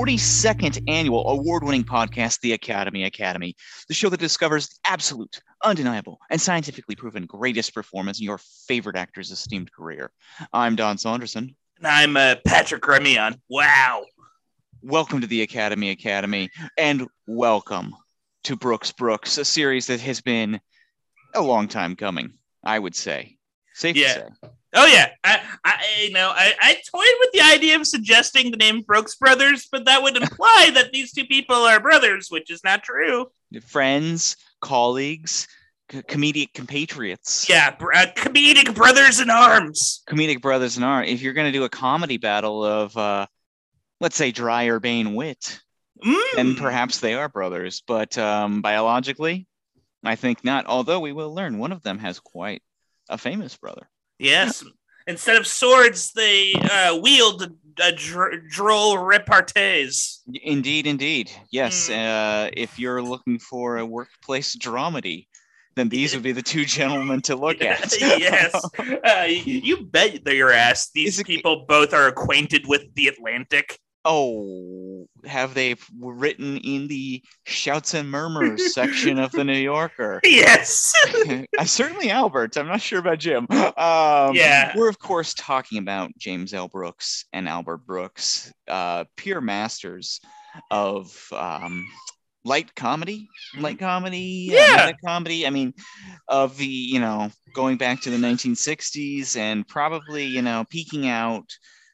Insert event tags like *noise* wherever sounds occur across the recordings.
welcome to the 42nd annual award winning podcast, The Academy Academy, the show that discovers the absolute, undeniable, and scientifically proven greatest performance in your favorite actor's esteemed career. I'm Don Saunderson. And I'm uh, Patrick Remion. Wow. Welcome to The Academy Academy, and welcome to Brooks Brooks, a series that has been a long time coming, I would say. Safe Yeah. to say. Oh yeah, I, I you know I, I toyed with the idea of suggesting the name Brooks Brothers, but that would imply that these two people are brothers, which is not true. Friends, colleagues, c- comedic compatriots. Yeah, br- uh, comedic brothers in arms. comedic brothers in arms. If you're going to do a comedy battle of, uh, let's say, dry urbane wit, Mm. then perhaps they are brothers. But um, biologically, I think not. Although we will learn one of them has quite a famous brother. Yes. Instead of swords, they uh, wield a dr- droll repartees. Indeed, indeed. Yes. Hmm. Uh, if you're looking for a workplace dramedy, then these would be the two gentlemen to look at. *laughs* yes, *laughs* uh, you, you bet your ass these people both are acquainted with the Atlantic. Oh, have they written in the shouts and murmurs section of the New *laughs* Yorker? Yes. *laughs* uh, certainly Albert. I'm not sure about Jim. Um, Yeah. We're, of course, talking about James L. Brooks and Albert Brooks, uh, pure masters of um, light comedy, light comedy, uh, Yeah. comedy. I mean, of the, you know, going back to the 1960s and probably, you know, peaking out.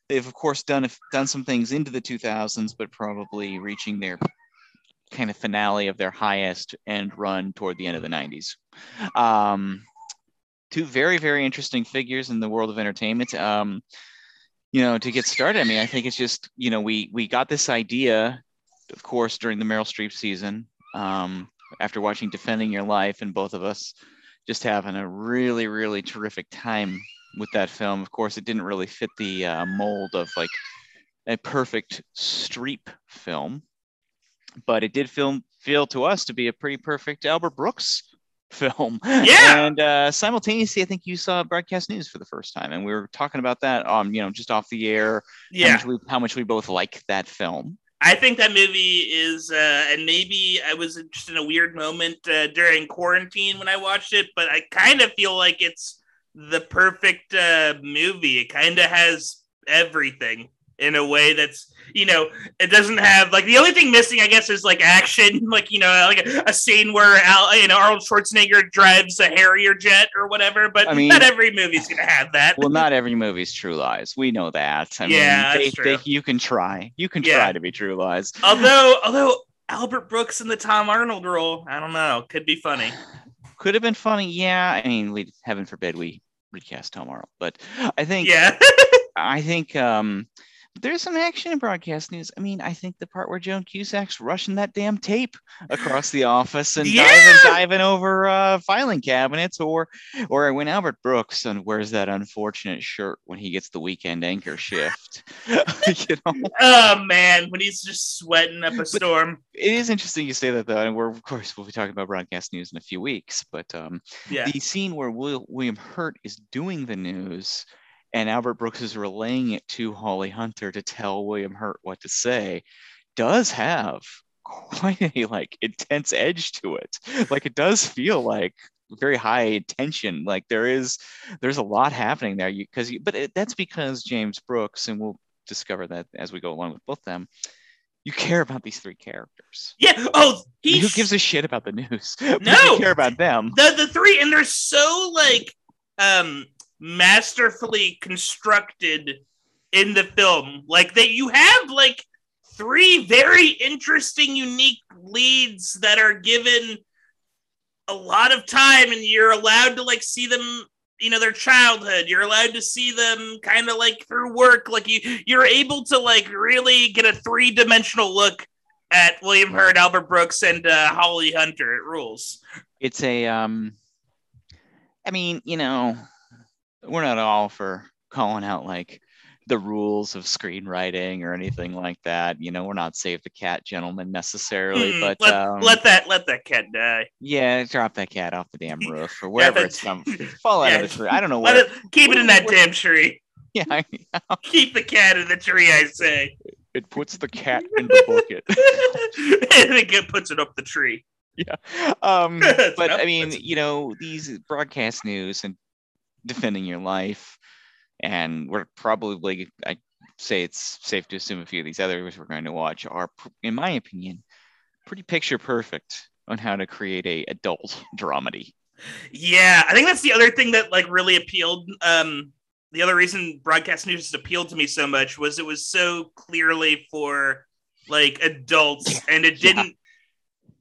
They've, of course, done, done some things into the 2000s, but probably reaching their kind of finale of their highest end run toward the end of the 90s. Um, two very, very interesting figures in the world of entertainment. Um, you know, to get started, I mean, I think it's just, you know, we we got this idea, of course, during the Meryl Streep season, um, after watching Defending Your Life, and both of us just having a really, really terrific time with that film. Of course, it didn't really fit the uh, mold of like a perfect Streep film, but it did film feel to us to be a pretty perfect Albert Brooks film. Yeah. *laughs* And uh, simultaneously, I think you saw broadcast news for the first time, and we were talking about that, um, you know, just off the air. How Yeah. much we, how much we both like that film. I think that movie is, uh, and maybe I was just in a weird moment uh, during quarantine when I watched it, but I kind of feel like it's the perfect uh, movie. It kind of has everything in a way that's, you know, it doesn't have like the only thing missing, I guess, is like action, *laughs* like you know, like a, a scene where Al, you know Arnold Schwarzenegger drives a Harrier jet or whatever. But I mean- not every movie's gonna have that. Well, not every movie's True Lies. We know that. I Yeah, mean, they, they- you can try. You can Yeah. try to be True Lies. although, although Albert Brooks in the Tom Arnold role, I don't know, could be funny. *sighs* Could have been funny. Yeah. I mean, we heaven forbid we recast Tom Arnold, but I think Yeah. *laughs* I think um, there's some action in broadcast news. I mean, I think the part where Joan Cusack's rushing that damn tape across the office and Yeah! diving, diving over uh, filing cabinets, or or when Albert Brooks and wears that unfortunate shirt when he gets the weekend anchor shift. *laughs* you know, oh man, when he's just sweating up a storm. it is interesting you say that though, and we're of course we'll be talking about broadcast news in a few weeks, but um, Yeah. the scene where Will, William Hurt is doing the news and Albert Brooks is relaying it to Holly Hunter to tell William Hurt what to say does have quite a like intense edge to it. Like it does feel like very high tension. Like there is there's a lot happening there. You because you, but it, that's because James Brooks and we'll discover that as we go along with both them. You care about these three characters. Yeah. Oh, he's who gives a shit about the news? *laughs* No! you care about them. the the three, and they're so like um masterfully constructed in the film. Like that, you have like three very interesting, unique leads that are given a lot of time, and you're allowed to like see them. You know their childhood. You're allowed to see them kind of like through work. Like you, you're able to like really get a three dimensional look at William Hurt, Albert Brooks, and uh, Holly Hunter. It rules. it's a um i mean you know we're not all for calling out like the rules of screenwriting or anything like that you know we're not save the cat gentlemen necessarily Hmm, but let, um, let that let that cat die. yeah drop that cat off the damn roof or *laughs* wherever it's from fall out yeah, of the tree i don't know where it keep it in that where- damn tree. yeah I- Keep the cat in the tree, I say. it puts the cat in the bucket. *laughs* and it puts it up the tree. yeah. Um, *laughs* but. I mean, you know, these broadcast news and defending your life, and we're probably, I say it's safe to assume a few of these others we're going to watch are, in my opinion, pretty picture perfect on how to create a adult *laughs* dramedy. Yeah, I think that's the other thing that like really appealed. Um, the other reason broadcast news appealed to me so much was it was so clearly for like adults, and it *laughs* didn't.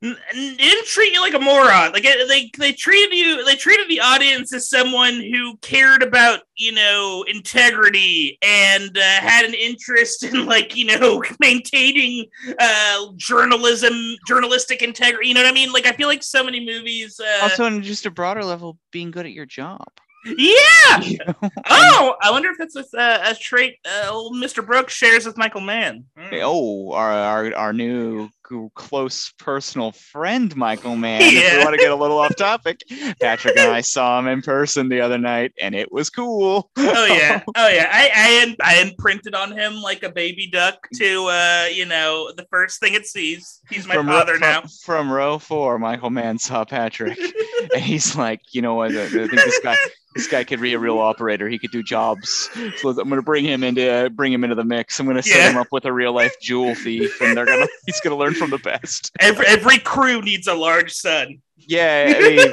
Didn't treat you like a moron. Like they they treated you. They treated the audience as someone who cared about you know integrity and uh, had an interest in like you know *laughs* maintaining uh, journalism, journalistic integrity. You know what I mean? Like I feel like so many movies. Uh, also, on just a broader level, being good at your job. yeah. *laughs* You know? Oh, I wonder if that's a, uh, a trait uh, old Mr. Brooks shares with Michael Mann. Hmm. Oh, our, our our new close personal friend, Michael Mann. If we want to get a little off topic, *laughs* Patrick and I saw him in person the other night, and it was cool. Oh yeah, *laughs* oh yeah. I I, I imprinted on him like a baby duck to uh you know the first thing it sees. He's my from, father from- now. From row four, Michael Mann saw Patrick, *laughs* and he's like, you know what? I I think this guy, this guy could be a real operator. He could do jobs. So I'm gonna bring him into bring him into the mix. I'm gonna set Yeah. him up with a real life jewel thief, and they're gonna he's gonna learn *laughs* from the best. Every every crew needs a large son. Yeah, I *laughs* mean,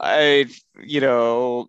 I you know,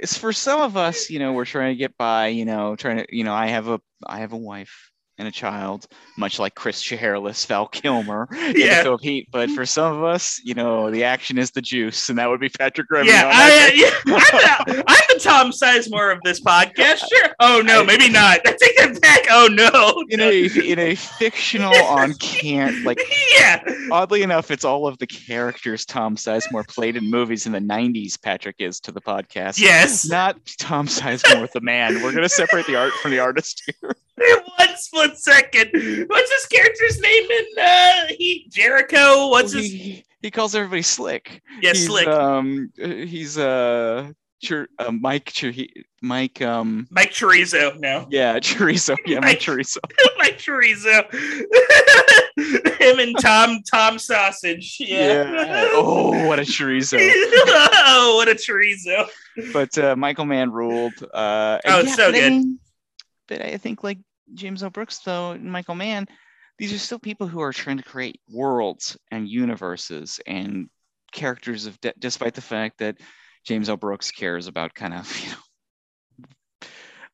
it's for some of us, you know, we're trying to get by. You know, trying to, you know, I have a I have a wife and a child, much like Chris Shiherlis Val Kilmer *laughs* in Yeah. the Philip Heat. But for some of us, you know, the action is the juice, and that would be Patrick Remy. Yeah, I, yeah *laughs* I'm, the, I'm the Tom Sizemore of this podcast. Sure. Oh no, maybe not. I *laughs* take that back. Oh no. in a in a fictional on can't like yeah. oddly enough it's all of the characters tom sizemore played in movies in the 90s patrick is to the podcast Yes. not tom sizemore with the man we're going to separate the art from the artist here In *laughs* one split second. What's his character's name in uh he Jericho? What's his he, he calls everybody slick yeah, he's, slick. um he's uh, Chur- uh mike he- mike um Mike Chorizo, no. yeah *laughs* chorizo yeah mike Mike- chorizo *laughs* Mike Chorizo. Him and Tom Tom Sausage. Yeah. oh what a chorizo oh, what a chorizo. but uh, Michael Mann ruled. Uh, Oh, it's so I good. mean- but I think like James L. Brooks though, and Michael Mann, these are still people who are trying to create worlds and universes and characters of, de- despite the fact that James L. Brooks cares about kind of *laughs* you know.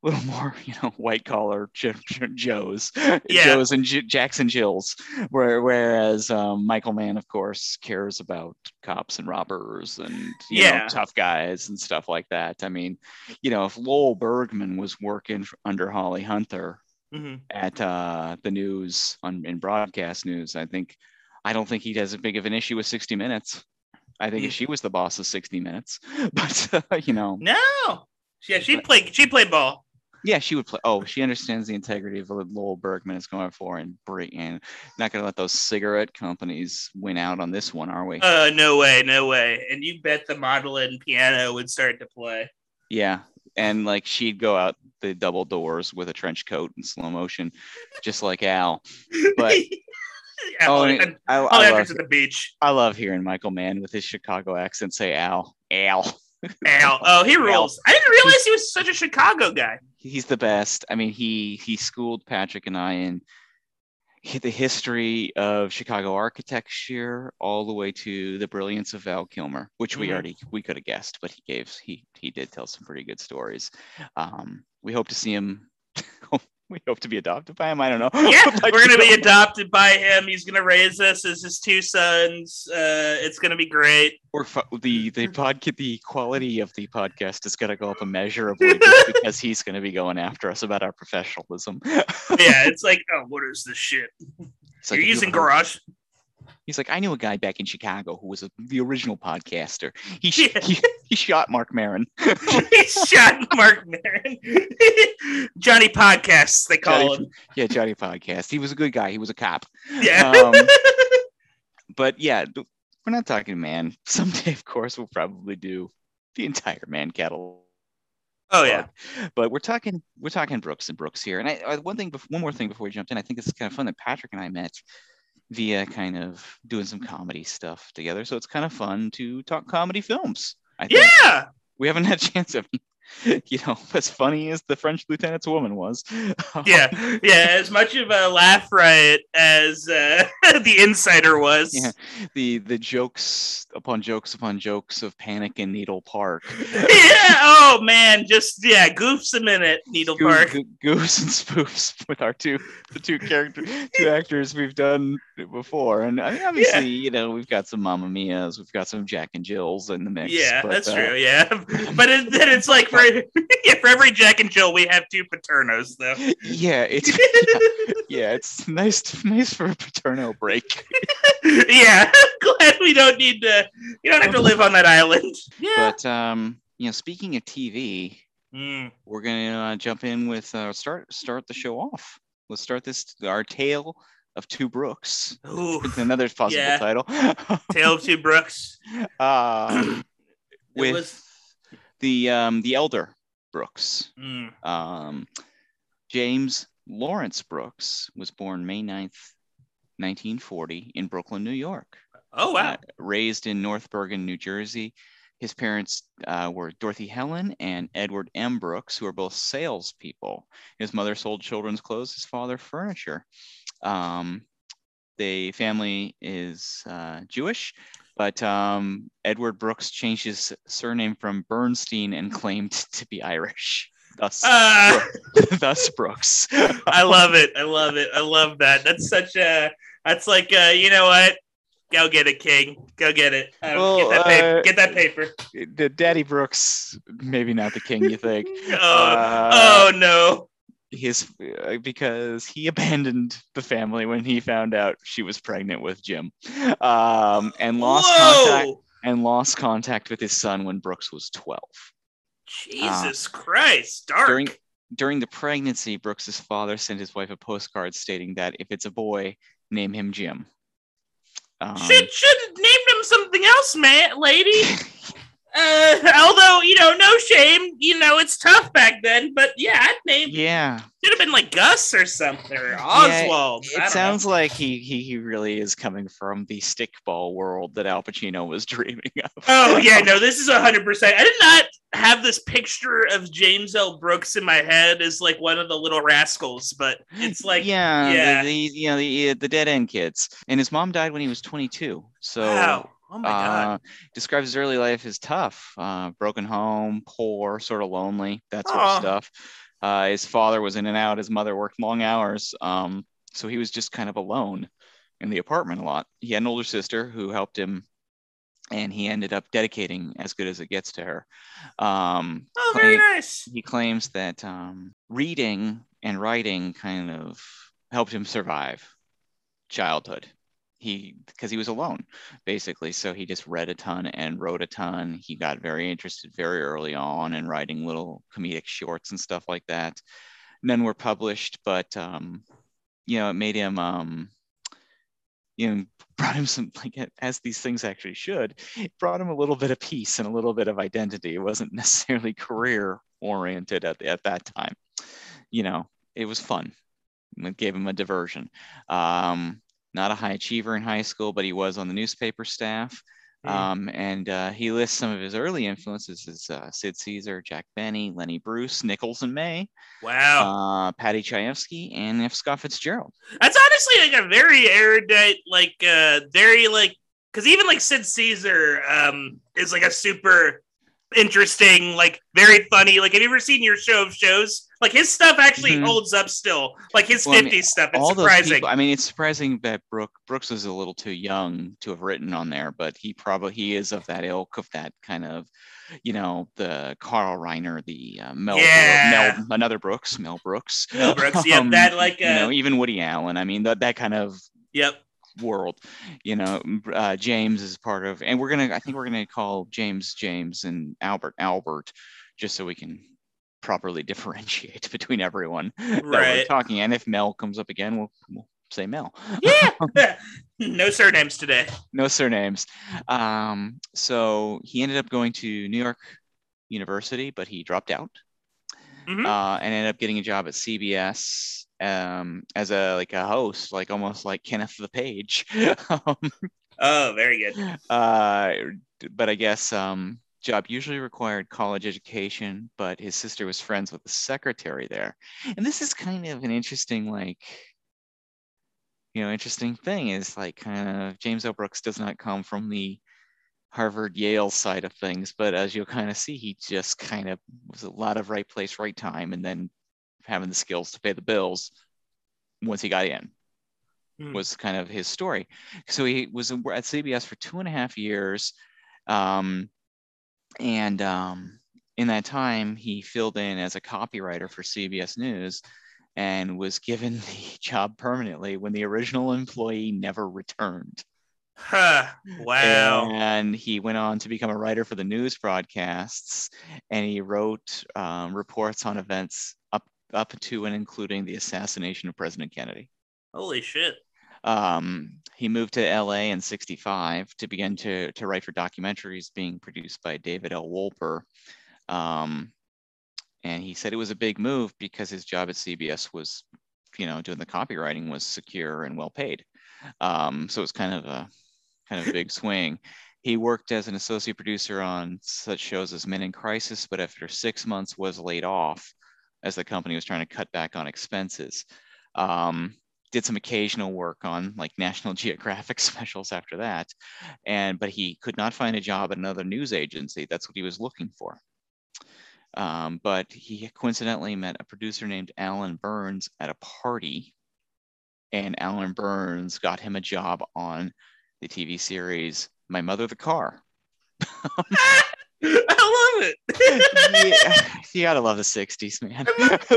A little more, you know, white collar *laughs* jo- jo- Joes, Yeah. Joes and J- Jackson Jills, where, whereas um, Michael Mann, of course, cares about cops and robbers and you Yeah. know tough guys and stuff like that. I mean, you know, if Lowell Bergman was working under Holly Hunter Mhm. at uh, the news on in broadcast news, I think I don't think he has as big of an issue with 60 Minutes. I think if Mm. she was the boss of 60 Minutes, *laughs* but uh, you know, No. Yeah, she played she played ball. yeah, she would play. Oh, she understands the integrity of what Lowell Bergman is going for, and bring and not going to let those cigarette companies win out on this one, are we? Uh no way, no way. And you bet the mandolin piano would start to play. Yeah. And like she'd go out the double doors with a trench coat in slow motion, just like Al. But *laughs* oh, and and I, I, love, at the beach. I love hearing Michael Mann with his Chicago accent say Al. Al. *laughs* Al. Oh, he rules. I didn't realize he was such a Chicago guy. He's the best. I mean, he he schooled Patrick and I in the history of Chicago architecture all the way to the brilliance of Val Kilmer, which we Mhm. already we could have guessed, but he gave he he did tell some pretty good stories. Um, we hope to see him. *laughs* *laughs* we hope to be adopted by him. I don't know. Yeah, *laughs* like we're gonna be adopted by him. He's gonna raise us as his two sons. Uh, it's gonna be great. Or the the podcast the quality of the podcast is going to go up immeasurably *laughs* just because he's going to be going after us about our professionalism. Yeah, it's like, oh, what is this shit? Like, You're you using ever- Garage. He's like, I knew a guy back in Chicago who was a, the original podcaster. He, sh- Yeah. he he shot Marc Maron. *laughs* he shot Marc Maron. *laughs* Johnny Podcasts, they call Johnny- him. yeah, Johnny Podcast. He was a good guy. He was a cop. Yeah. Um, *laughs* but yeah, we're not talking Mann. Someday, of course, we'll probably do the entire Mann catalog. Oh yeah. But we're talking we're talking Brooks and Brooks here. And I, I one thing one more thing before we jumped in, I think it's kind of fun that Patrick and I met via kind of doing some comedy stuff together. So it's kind of fun to talk comedy films. I think Yeah. we haven't had a chance of *laughs* you know, as funny as the French lieutenant's woman was. *laughs* Yeah. Yeah. As much of a laugh riot as uh, *laughs* the insider was. Yeah. the the jokes upon jokes upon jokes of Panic in Needle Park. yeah. Oh man, just yeah, goofs a minute, Needle Park. goo- goofs and spoofs with our two the two character two actors we've done before and I mean, obviously you know we've got some Mamma Mia's we've got some Jack and Jills in the mix Yeah, but, that's uh, true. Yeah, but it, then it's like for *laughs* yeah, for every Jack and Jill, we have two Paternos though. yeah it's *laughs* yeah it's nice to, nice for a paterno break *laughs* yeah, glad we don't need to. You don't have to live on that island. Yeah. but um you know speaking of TV Mm. we're gonna uh, jump in with uh, start start the show off let's start this our tale of two Brooks Ooh, another possible Yeah. title Tale of Two Brooks. uh, *clears throat* It with was. The um, the elder Brooks. Mm. Um, James Lawrence Brooks was born May 9th, 1940 in Brooklyn, New York. Oh wow. Uh, raised in North Bergen, New Jersey. His parents uh, were Dorothy Helen and Edward M. Brooks, who are both salespeople. His mother sold children's clothes, his father furniture. Um, the family is uh, Jewish, but um, Edward Brooks changed his surname from Bernstein and claimed *laughs* to be Irish. Thus, Uh, *laughs* thus Brooks. *laughs* I love it. I love it. I love that. That's such a. That's like uh, you know what? Go get it, King. Go get it. Uh, Well, get that paper. uh, get that paper. the Daddy Brooks, maybe not the king you think. Oh, Uh, oh no. His uh, because he *laughs* abandoned the family when he found out she was pregnant with Jim, um, and lost contact and lost contact with his son when Brooks was twelve. Jesus Christ, dark. During during the pregnancy, Brooks's father sent his wife a postcard stating that if it's a boy, name him Jim. Um, should should have named him something else, man, lady. *laughs* Uh, although you know, no shame. You know, it's tough back then. But yeah, I'd name yeah, should have been like Gus or something or Oswald. I it sounds know. like he, he he really is coming from the stickball world that Al Pacino was *laughs* dreaming of. Oh yeah, no, this is hundred percent. I did not have this picture of James L. Brooks in my head as like one of the little rascals, but it's like yeah, yeah. The, the you know the the dead end kids, and his mom died when he was 22. So wow. Oh my god. uh, describes his early life as tough, uh, broken home, poor, sort of lonely, that sort Aw. of stuff. Uh, his father was in and out. His mother worked long hours, um, so he was just kind of alone in the apartment a lot. He had an older sister who helped him, and he ended up dedicating as good as it gets to her. Um, oh, very claim- nice. he claims that um, reading and writing kind of helped him survive childhood. He because he was alone basically, so he just read a ton and wrote a ton. He got very interested very early on in writing little comedic shorts and stuff like that. None were published, but um, you know it made him um, you know brought him some like as these things actually should it brought him a little bit of peace and a little bit of identity. It wasn't *laughs* necessarily career oriented at, at that time. You know it was fun. It gave him a diversion. Um, not a high achiever in high school but he was on the newspaper staff. Um, and uh, he lists some of his early influences as uh, sid caesar jack benny lenny bruce nichols and may Wow. uh, paddy chayefsky and f scott fitzgerald. That's honestly like a very erudite, like uh very like because even like Sid Caesar um is like a super interesting, like very funny. Like have you ever seen your show of shows? Like his stuff actually Mhm. holds up still. Like his Well, I mean, 50s stuff. It's surprising. people, I mean, it's surprising that Brooke Brooks was a little too young to have written on there, but he probably he is of that ilk of that kind of, you know, the Carl Reiner, the uh, Mel, Yeah. Mel, another Brooks, Mel Brooks, Mel Brooks, yeah, *laughs* that, like, you uh, know, even Woody Allen. I mean, that that kind of yep. World, you know, uh, James is part of, and we're gonna, I think we're gonna call James James and Albert Albert, just so we can properly *laughs* differentiate between everyone that we're Right. talking. And if Mel comes up again, we'll, we'll say Mel. Yeah. *laughs* *laughs* no surnames today. no surnames. Um, so he ended up going to New York University, but he dropped out Mhm. uh, and ended up getting a job at CBS um, as a like a host, like almost like Kenneth the Page. *laughs* um, Oh, very good. uh, but I guess um, job usually required college education, but his sister was friends with the secretary there. And this is kind of an interesting, like, you know, interesting thing is like kind of James L. Brooks does not come from the Harvard Yale side of things, but as you'll kind of see, he just kind of was a lot of right place, right time, and then having the skills to pay the bills once he got in Hmm. was kind of his story. So he was at CBS for two and a half years. Um, and um, in that time, he filled in as a copywriter for CBS News and was given *laughs* the job permanently when the original employee never returned. Huh. Wow. And he went on to become a writer for the news broadcasts, and he wrote um, reports on events up to and including the assassination of President Kennedy. Holy shit. Um, he moved to LA in 65 to begin to, to write for documentaries being produced by David L. Wolper. Um, and he said it was a big move because his job at CBS was, you know, doing the copywriting was secure and well paid. Um, so it was kind of a kind of a big *laughs* swing. He worked as an associate producer on such shows as Men in Crisis, but after six months was laid off as the company was trying to cut back on expenses. Um, did some occasional work on like National *laughs* Geographic specials after that, and but he could not find a job at another news agency. That's what he was looking for. Um, but he coincidentally met a producer named Allan Burns at a party, and Allan Burns got him a job on the TV series My Mother the Car. *laughs* *laughs* *laughs* I love it. yeah, *laughs* you gotta love the '60s, man. *laughs* That's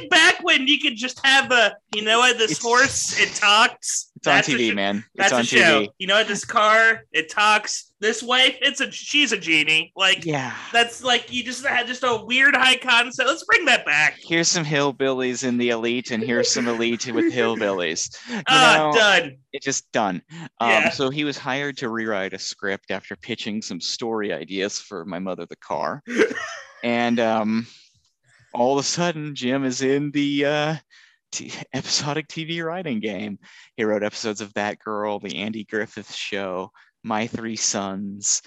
like back when you could just have a, you know what, this It's- horse, it talks. it's on That's a TV, sh- man. That's It's on a show. TV. You know what, this car, it talks. This wife, it's a, she's a genie. Like, Yeah. that's like, you just had just a weird high concept. Let's bring that back. Here's some hillbillies in the elite, and here's some elite with *laughs* hillbillies. You Ah, know, done. it just done. Um, Yeah. So he was hired to rewrite a script after pitching some story ideas for My Mother the Car, *laughs* and um, all of a sudden, Jim is in the uh, t- episodic TV writing game. He wrote episodes of That Girl, The Andy Griffith Show, My Three Sons.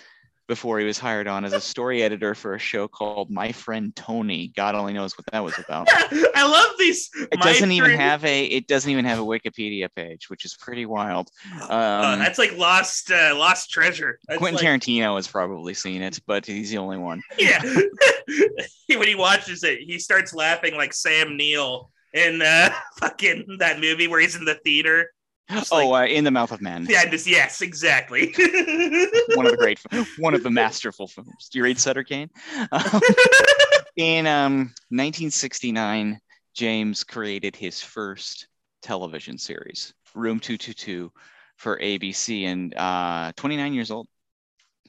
Before he was hired on as a story editor for a show called My Friend Tony. God only knows what that was about. *laughs* I love these. It doesn't even have a. It doesn't even have a Wikipedia page, which is pretty wild. Uh, Um, that's like lost, uh, lost treasure. That's Quentin like, Tarantino has probably seen it, but he's the only one. *laughs* Yeah. *laughs* when he watches it, he starts laughing like Sam Neill in uh, fucking that movie where he's in the theater. Just oh, like- uh, In the Mouth of Man. Yeah, just, yes, exactly. *laughs* One of the great, *laughs* one of the masterful films. Do you read Sutter Cane? *laughs* Um, in um, 1969, James created his first television series, Room 222, for ABC, and uh, 29 years old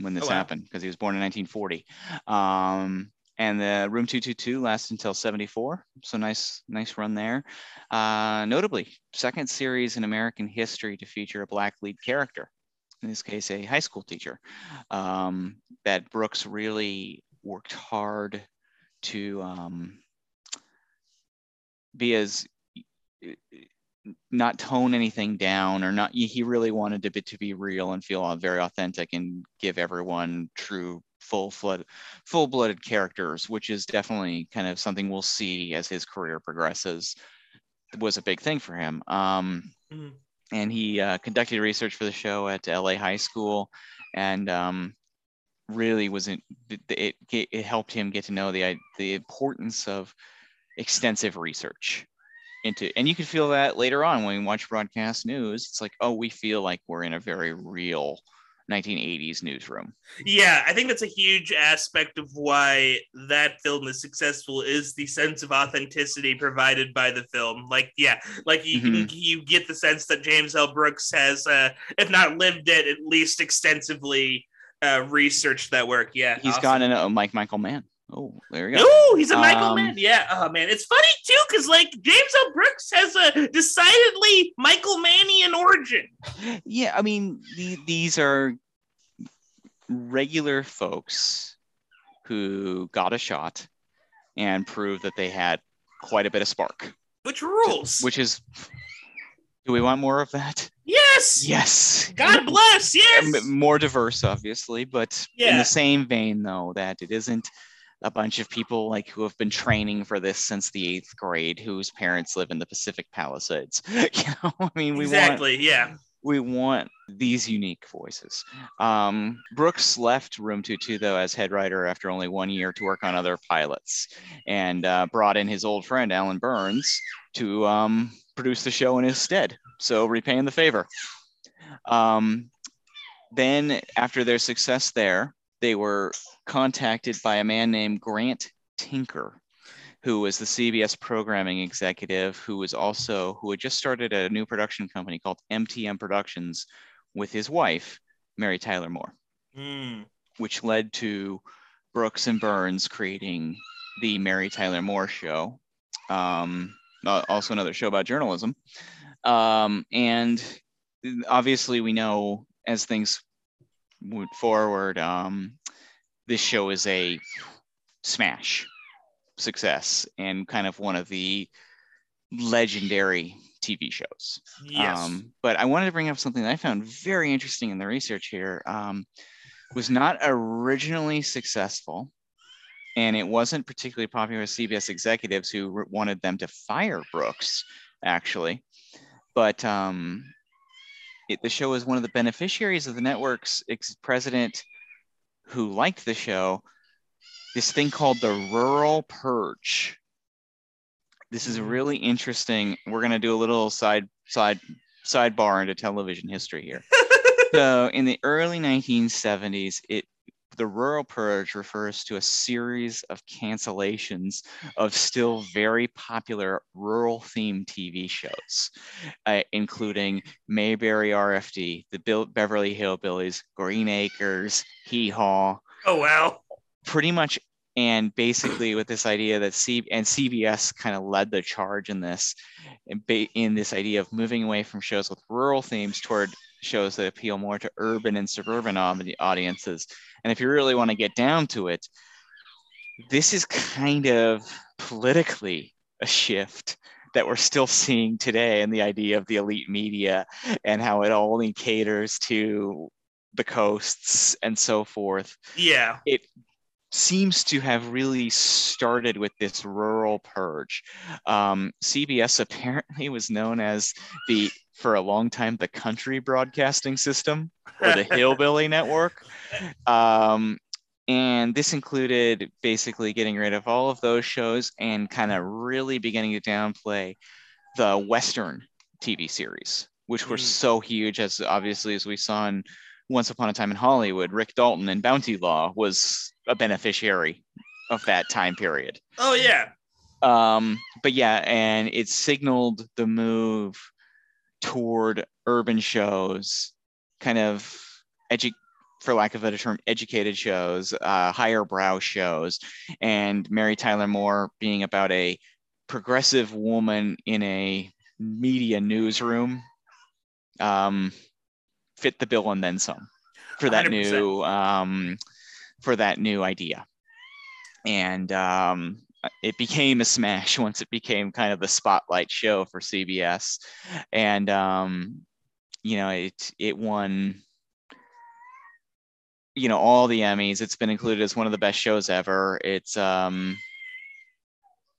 when this Oh, wow. happened because he was born in 1940. Um, and the Room 222 lasted until 74, so nice, nice run there. Uh, notably, second series in American history to feature a black lead character. In this case, a high school teacher. Um, that Brooks really worked hard to um, be as not tone anything down or not he really wanted to be real and feel very authentic and give everyone true full flood full-blooded characters which is definitely kind of something we'll see as his career progresses was a big thing for him um, Mhm. and he uh, conducted research for the show at la high school and um, really was in, it, it, it helped him get to know the the importance of extensive research into and you can feel that later on when we watch broadcast news it's like oh we feel like we're in a very real 1980s newsroom yeah, I think that's a huge aspect of why that film is successful is the sense of authenticity provided by the film. Like, yeah, like you Mm-hmm. can, you get the sense that James L. Brooks has, uh, if not lived it, at least extensively uh, researched that work. Yeah, he's awesome. gotten a Mike Michael Mann oh there you go Oh, he's a Michael Um, Mann. Yeah. Oh man, it's funny too because like James L. Brooks has a decidedly Michael Mannian origin. yeah i mean the, these are regular folks who got a shot and proved that they had quite a bit of spark. Which rules? Which is, do we want more of that? yes. Yes. God bless. *laughs* Yes. More diverse, obviously, but in the same vein, though, that it isn't a bunch of people like who have been training for this since the eighth grade, whose parents live in the Pacific Palisades. *laughs* You know, I mean, we want exactly. Yeah. we want these unique voices. Um, Brooks left Room 22 though as head writer after only one year to work on other pilots, and uh, brought in his old friend Allan Burns to um, produce the show in his stead. So repaying the favor. Um, then, after their success there, they were contacted by a man named Grant Tinker, who was the CBS programming executive, who was also who had just started a new production company called MTM Productions with his wife, Mary Tyler Moore, Mm. which led to Brooks and Burns creating the Mary Tyler Moore Show, um, uh, also another show about journalism. Um, and obviously, we know as things move forward, um, this show is a smash success and kind of one of the legendary TV shows. Yes. Um, but I wanted to bring up something that I found very interesting in the research here. Um, was not originally successful, and it wasn't particularly popular with CBS executives who re- wanted them to fire Brooks, actually. But um, the show was one of the beneficiaries of the network's ex- president who liked the show. This thing called the Rural Purge. This is Mhm. really interesting. We're gonna do a little side side sidebar into television history here. *laughs* so in the early 1970s, it the rural purge refers to a series of cancellations of still very popular rural themed TV shows, uh, including Mayberry RFD, the Bill- Beverly Hillbillies, Green Acres, Hee Haw, oh wow. pretty much and basically with this idea that C and CBS kind of led the charge in this in, in this idea of moving away from shows with rural themes toward shows that appeal more to urban and suburban audiences and if you really want to get down to it this is kind of politically a shift that we're still seeing today in the idea of the elite media and how it only caters to the coasts and so forth Yeah. Seems to have really started with this rural purge. Um, CBS apparently was known as the, for a long time, the country broadcasting system or the hillbilly *laughs* network. Um, and this included basically getting rid of all of those shows and kind of really beginning to downplay the Western TV series, which were Mm. so huge, as obviously as we saw in Once Upon a Time in Hollywood. Rick Dalton and Bounty Law was a beneficiary of that time period. Oh yeah. Um, but yeah, and it signaled the move toward urban shows, kind of edu- for lack of a better term, educated shows, uh, higher brow shows, and Mary Tyler Moore being about a progressive woman in a media newsroom. Um, fit the bill and then some for that 100%. new um, for that new idea and um, it became a smash *laughs* once it became kind of the spotlight show for CBS, and um, you know it it won you know all the Emmys. It's been included as one of the best shows ever. It's um,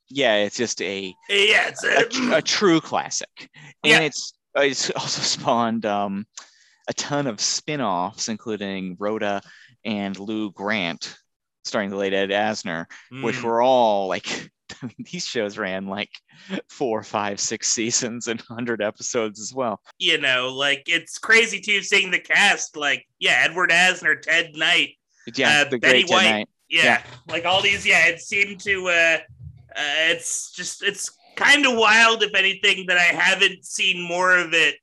yeah, it's just a Yeah. It's a, tr- a true classic, and Yeah. it's it's also spawned um, a ton of spin-offs, including Rhoda and Lou Grant, starring the late Ed Asner which Mm. were all like I *laughs* mean, these shows ran like four, five, six seasons and *laughs* hundred episodes as well. you know, like it's crazy too seeing the cast. Like, yeah, Edward Asner, Ted Knight, Yeah, Uh, the Betty White. Knight. yeah, Yeah. like all these. Yeah, it seemed to. uh uh, It's just it's kind of wild, if anything, that I haven't seen more of it.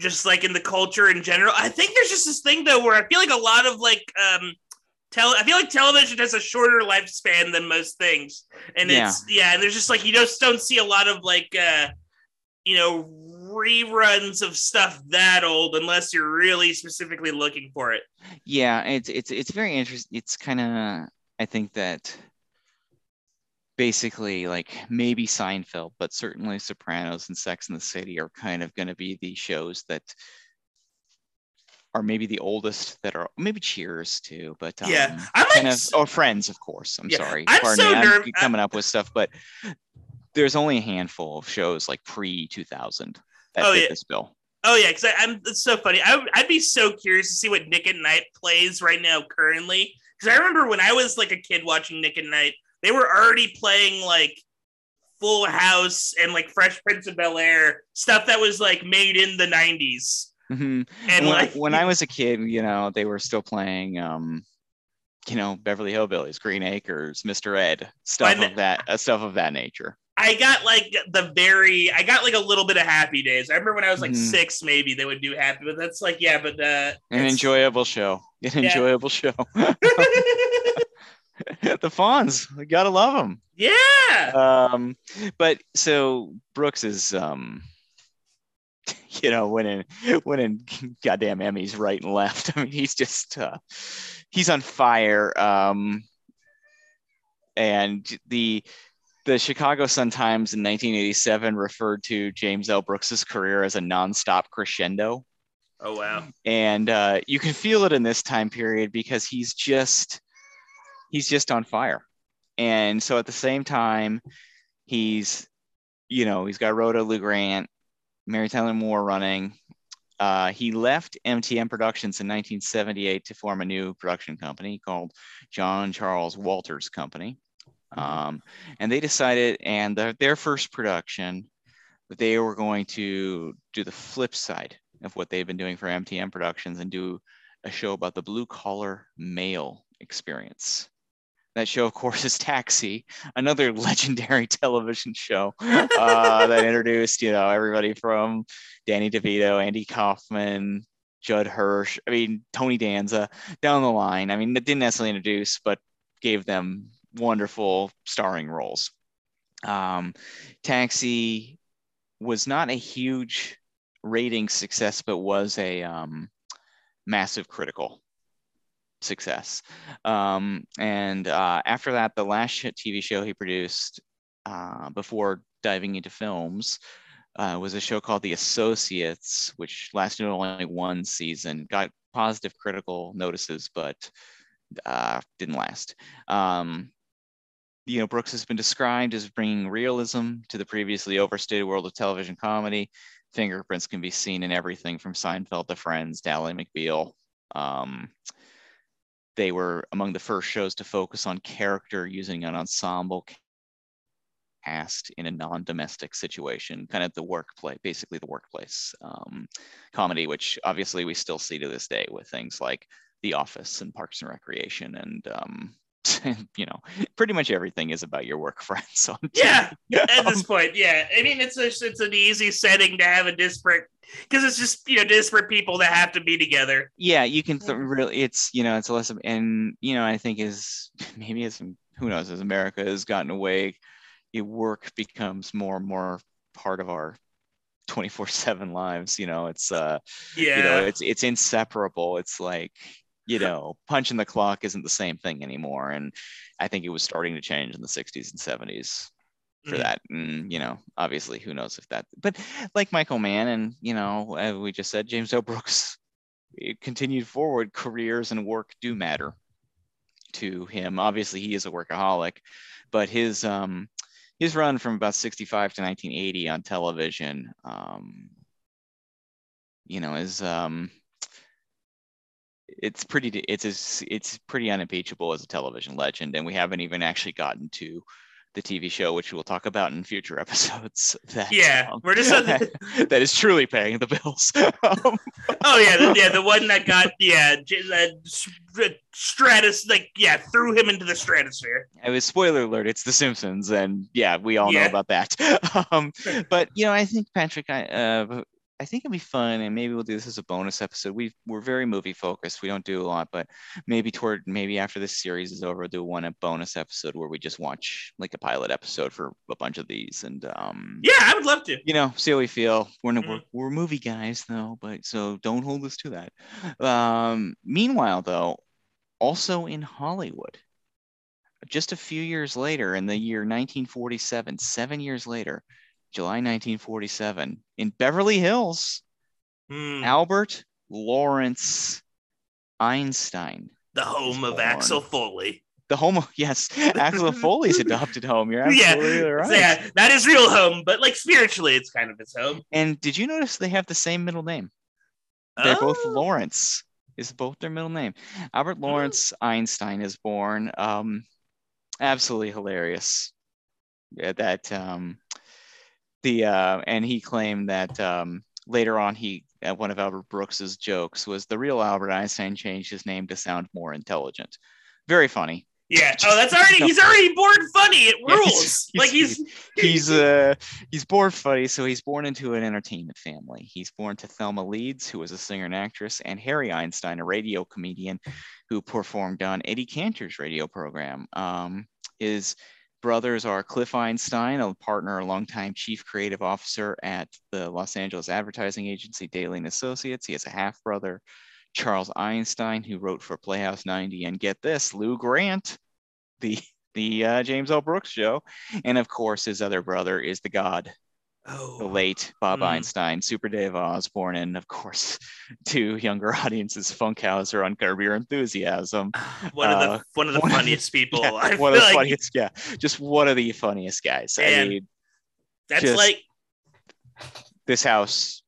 Just like in the culture in general, I think there's just this thing though where I feel like a lot of like um, tele- I feel like television has a shorter lifespan than most things, and it's yeah, and there's just like you just don't see a lot of like uh, you know reruns of stuff that old unless you're really specifically looking for it. Yeah, it's it's it's very interesting. It's kind of I think that basically like maybe Seinfeld, but certainly Sopranos and Sex in the City are kind of going to be the shows that are maybe the oldest that are maybe Cheers too, but um, Yeah. I'm kind like of oh Friends, of course. I'm Yeah, sorry, I'm Pardon so me, I'm coming up with stuff, but there's only a handful of shows like pre 2000 that Oh, fit yeah. this bill. Oh yeah, because I'm. It's so funny. I, would- I'd be so curious to see what Nick at Nite plays right now currently. Because I remember when I was like a kid watching Nick at Nite, they were already playing like Full House and like Fresh Prince of Bel Air stuff that was like made in the '90s. Mhm. And when, like when I was a kid, you know, they were still playing, um, you know, Beverly Hillbillies, Green Acres, Mr. Ed, stuff of that, uh, stuff of that nature. I got like the very, I got like a little bit of Happy Days. I remember when I was like Mhm. six, maybe they would do Happy, but that's like yeah, but uh, An enjoyable show. An Yeah. enjoyable show. *laughs* *laughs* *laughs* the Fonz, we gotta love them. yeah, Um, but so Brooks is, um, *laughs* you know, winning, winning goddamn Emmys right and left. *laughs* I mean, he's just, uh, he's on fire. Um, and the the Chicago Sun Times in 1987 referred to James L. Brooks's career as a nonstop crescendo oh wow, and uh, you can feel it in this time period because he's just he's just on fire. And so at the same time he's you know he's got rhoda lou grant mary tyler moore running. Uh, he left mtm productions in 1978 to form a new production company called john charles walters company. Um, and they decided and their, their first production they were going to do the flip side of what they've been doing for MTM Productions and do a show about the blue collar male experience. That show, of course, is Taxi, another *laughs* legendary television show uh, that introduced, you know, everybody from Danny DeVito, Andy Kaufman, Judd Hirsch, I mean, Tony Danza down the line. I mean, it didn't necessarily introduce, but gave them wonderful starring roles. Um, Taxi was not a huge rating success, but was a um, massive critical success. Um, and uh, after that, the last TV show he produced uh, before diving into films uh, was a show called The Associates, which lasted only one season, got positive critical notices, but uh, didn't last. Um, you know, Brooks has been described as bringing realism to the previously overstated world of television comedy. Fingerprints can be seen in everything from Seinfeld to Friends, Ally McBeal. Um, they were among the first shows to focus on character using an ensemble cast in a non-domestic situation, kind of the workplace, basically the workplace um, comedy, which obviously we still see to this day with things like The Office and Parks and Recreation and um, *laughs* you know, pretty much everything is about your work *laughs* friends on yeah. TV. *laughs* At this point, yeah. I mean, it's a, it's an easy setting to have a disparate because it's just you know disparate people that have to be together. yeah, you can th- really, it's you know, it's less of, and you know, I think is maybe as who knows, as America has gotten away, your work becomes more and more part of our 24/7 lives. You know, it's uh, Yeah. you know, it's it's inseparable. It's like you know, punching the clock isn't the same thing anymore, and I think it was starting to change in the 60s and 70s for Mhm. that. And you know, obviously, who knows if that. But like Michael Mann, and you know, we just said James L. Brooks continued forward. Careers and work do matter to him. Obviously, he is a workaholic, but his um his run from about 65 to 1980 on television, um, you know, is um it's pretty it's as it's pretty unimpeachable as a television legend and we haven't even actually gotten to the TV show which we'll talk about in future *laughs* episodes. That Yeah, um, we're just *laughs* that is truly paying the bills. *laughs* Um, Oh yeah, the, yeah, the one that got yeah, that stratus like yeah, threw him into the stratosphere. it was spoiler alert it's the simpsons and yeah we all know about that. Um but you know i think patrick i uh i think it'd be fun and maybe we'll do this as a bonus episode we we're very movie focused we don't do a lot but maybe toward maybe after this series is over we'll do one a bonus episode where we just watch like a pilot episode for a bunch of these and um Yeah, I would love to. you know, see how we feel. We're, we're Mhm. we're movie guys though, but so don't hold us to that. Um, meanwhile, though, also in Hollywood, just a few years later, in the year 1947, seven years later, July 1947, in Beverly Hills, Hmm. Albert Lawrence Einstein, the home of born. Axel Foley. the home of, yes, Axel *laughs* Foley's adopted home. You're *laughs* Yeah, absolutely So, right. yeah, not his real home, but like spiritually, it's kind of his home. And did you notice they have the same middle name? They're both Oh. Lawrence. Is both their middle name. Albert Lawrence Einstein is born. Um, absolutely hilarious. Yeah, that um, the uh, and he claimed that um, later on he uh, one of Albert Brooks's jokes was the real Albert Einstein changed his name to sound more intelligent. Very funny. Yeah. Oh, that's already he's already born funny. It Yeah, he's- rules. *laughs* like he's he's uh he's born funny so he's born into an entertainment family he's born to thelma leeds who was a singer and actress and harry einstein a radio comedian who performed on eddie cantor's radio program um his brothers are cliff einstein a partner a longtime chief creative officer at the los angeles advertising agency dailey and associates he has a half brother charles einstein who wrote for playhouse 90 and get this lou grant the the uh, James L. Brooks show. And of course, his other brother is the god, the oh late Bob Hmm. Einstein, Super Dave Osborne, and of course, *laughs* to younger audiences, Funkhouser on Curb Your Enthusiasm. *sighs* one of the uh, one of the one of- funniest people. *laughs* Yeah, I one of the like funniest, yeah, just one of the funniest guys. I mean, that's just- like this house,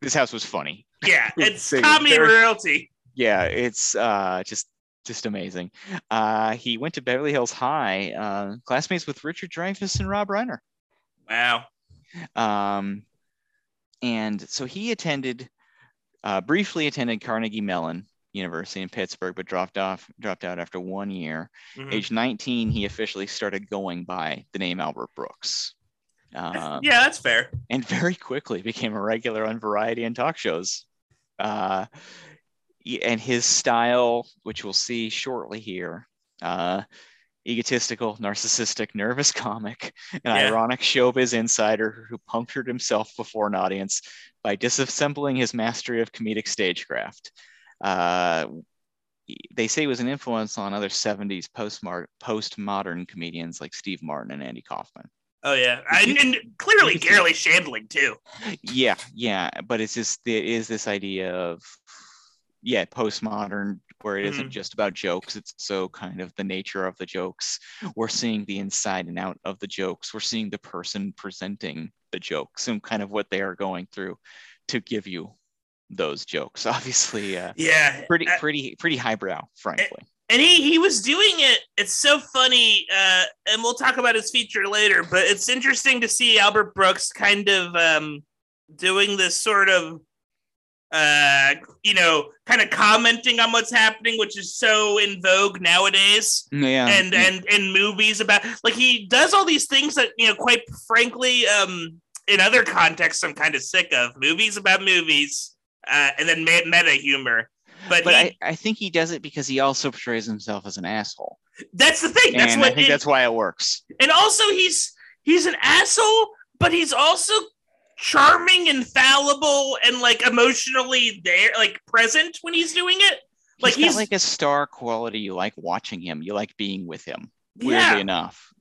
this house was funny. *laughs* yeah, it's comedy royalty. yeah, it's uh, just just amazing. Uh, he went to Beverly Hills High, uh, classmates with Richard Dreyfuss and Rob Reiner. Wow. Um, and so he attended, uh, briefly attended Carnegie Mellon University in Pittsburgh, but dropped off, dropped out after one year. Mhm. Age 19, he officially started going by the name Albert Brooks. Uh, yeah, that's fair. and very quickly became a regular on variety and talk shows. Uh, and his style, which we'll see shortly here, uh, egotistical, narcissistic, nervous comic, an Yeah. ironic showbiz insider who punctured himself before an audience by disassembling his mastery of comedic stagecraft. Uh, they say he was an influence on other 70s postmar- postmodern comedians like Steve Martin and Andy Kaufman. Oh yeah, and, and clearly Garry Shandling too. yeah yeah but it's just it is this idea of yeah postmodern where it isn't Mhm. just about jokes it's so kind of the nature of the jokes we're seeing the inside and out of the jokes we're seeing the person presenting the jokes and kind of what they are going through to give you those jokes *laughs* obviously uh, Yeah, pretty uh, pretty pretty highbrow frankly and he he was doing it. It's so funny, uh, and we'll talk about his feature later. But it's interesting to see Albert Brooks kind of um, doing this sort of, uh, you know, kind of commenting on what's happening, which is so in vogue nowadays. yeah. And and and movies about like he does all these things that you know quite frankly um in other contexts i'm kind of sick of. Movies about movies uh and then meta humor. But, but he, I, I think he does it because he also portrays himself as an asshole. That's the thing that's and what i think and, that's why it works. And also he's he's an asshole but he's also charming and fallible and like emotionally there like present when he's doing it like he's he's like a star quality. You like watching him. You like being with him. Weirdly yeah enough.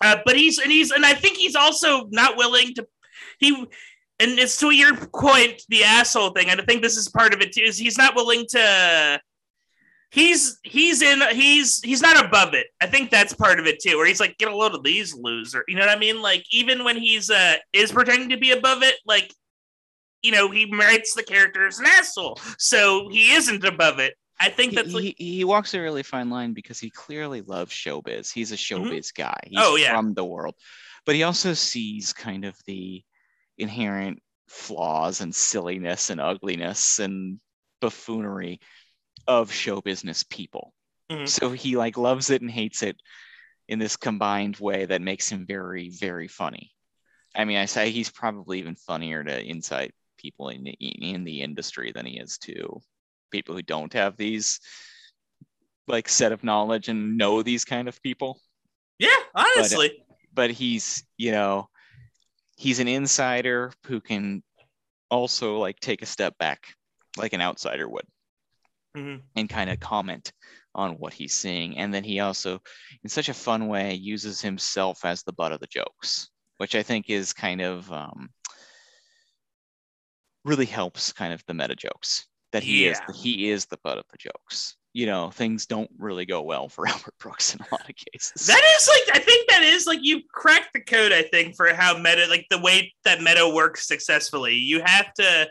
Uh, but he's and he's and I think he's also not willing to he and it's to your point the asshole thing and I think this is part of it too is he's not willing to he's he's in he's he's not above it I think that's part of it too where he's like get a load of these loser you know what I mean like even when he's uh is pretending to be above it like you know he writes the character as an asshole so he isn't above it I think He, that's like, he, he walks a really fine line because he clearly loves showbiz. He's a showbiz guy. He's Oh, yeah. from the world. But he also sees kind of the inherent flaws and silliness and ugliness and buffoonery of show business people. Mhm. So he like loves it and hates it in this combined way that makes him very, very funny. I mean, I say he's probably even funnier to inside people in the, in the industry than he is to people who don't have these like set of knowledge and know these kind of people. yeah honestly But he's, you know, he's an insider who can also like take a step back like an outsider would. Mhm. and kind of comment on what he's seeing. And then he also, in such a fun way, uses himself as the butt of the jokes, which I think is kind of um, really helps kind of the meta jokes that he is Yeah. he is the butt of the jokes. You know, things don't really go well for *laughs* Albert Brooks in a lot of cases. That is like I think that is like you cracked the code. I think for how meta like the way that meta works successfully. You have to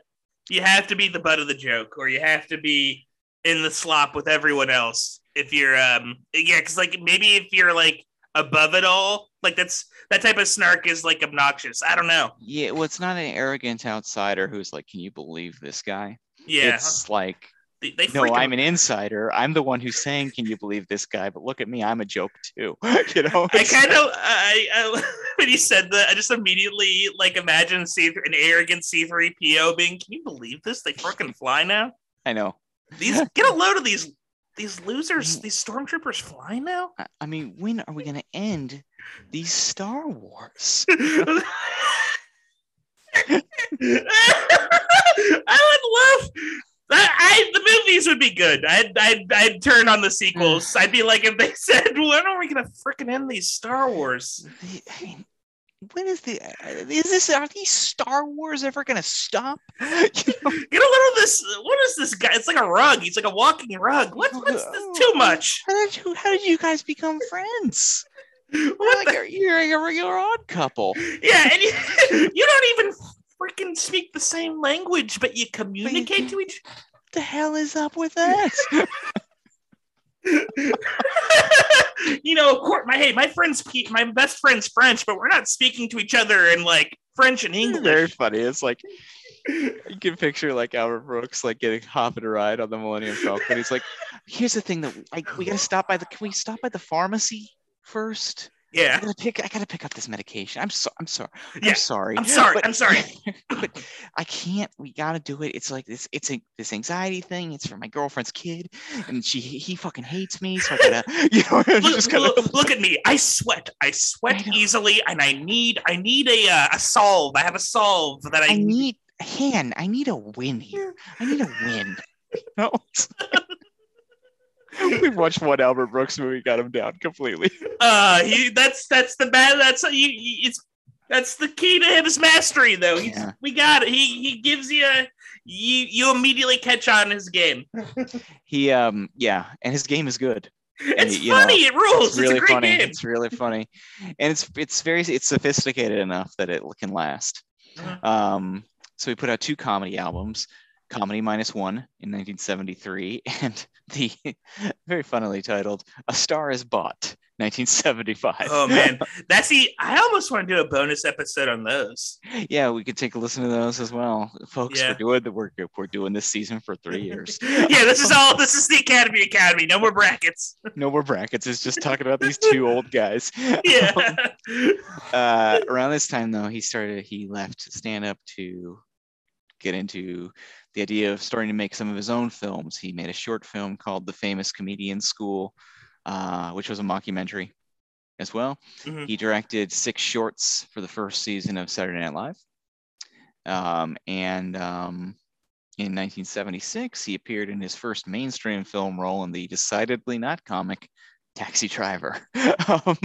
you have to be the butt of the joke, or you have to be in the slop with everyone else. If you're um yeah, because like maybe if you're like above it all, like that's that type of snark is like obnoxious. I don't know. yeah, well, it's not an arrogant outsider who's like, "Can you believe this guy?" Yeah, It's like they, they no, I'm an insider. I'm the one who's saying, "Can you believe this guy?" But look at me, I'm a joke too. *laughs* you know, I kind of, I, I *laughs* when you said that, I just immediately like imagine C an arrogant C three PO being. Can you believe this? They freaking fly now. I know. These *laughs* get a load of these these losers. These stormtroopers flying now. I, I mean, when are we going to end these Star Wars? *laughs* I would love. I, I the movies would be good. I'd, I'd I'd turn on the sequels. Mm. I'd be like if they *laughs* said, "When are we gonna freaking end these Star Wars?" I mean, when is the uh, is this are these Star Wars ever going to stop? *laughs* You know, Get a little this. What is this guy? It's like a rug. He's like a walking rug. What, what's this? Too much. how did you how did you guys become friends? *laughs* You're What like the- a, you're, you're, you're odd couple. Yeah, and you, *laughs* you don't even freaking speak the same language, but you communicate to each. What the hell is up with that? *laughs* you know, of course, my hey, my friend's my best friend's French, but we're not speaking to each other in like French and English. Very funny. It's like you can picture like Albert Brooks like getting hopping a ride on the Millennium Falcon. He's like, here's the thing that like we gotta stop by the can we stop by the pharmacy first? I Yeah, gotta pick I gotta pick up this medication. I'm so I'm sorry. Yeah, I'm sorry. I'm sorry, but- I'm sorry. *laughs* but I can't. We gotta do it. It's like this. It's a this anxiety thing. It's for my girlfriend's kid, and she he fucking hates me. So I gotta *laughs* you know I'm look, just gotta. look, look at me. I sweat. I sweat I easily, and I need I need a uh, a solve. I have a solve that I, I need Han. I need a win here. I need a win. *laughs* No. *laughs* we watched one Albert Brooks movie, got him down completely. *laughs* Uh, he, that's that's the bad. That's you. you- It's that's the key to his mastery, though. He's, Yeah. We got it. He he gives you you you immediately catch on his game. *laughs* He um yeah, and his game is good. It's you know, funny. it rules. It's really a great funny. game. It's really funny, and it's it's very it's sophisticated enough that it can last. Mhm. Um, so we put out two comedy albums, Comedy Minus One in 1973, *laughs* and the *laughs* very funnily titled A Star Is Bought, 1975. Oh man, *laughs* that's the. I almost want to do a bonus episode on those. yeah, we could take a listen to those as well, folks. Yeah. We're doing the work. group. We're doing this season for three years. yeah, this is all. This is the Academy Academy. No more brackets. no more brackets. It's just talking about these two old guys. Yeah. uh, around this time, though, he started. He left stand up to get into the idea of starting to make some of his own films. He made a short film called The Famous Comedian School, uh, which was a mockumentary as well. Mhm. He directed six shorts for the first season of Saturday Night Live. Um, and um, in 1976, he appeared in his first mainstream film role in the decidedly not comic Taxi Driver. *laughs* um,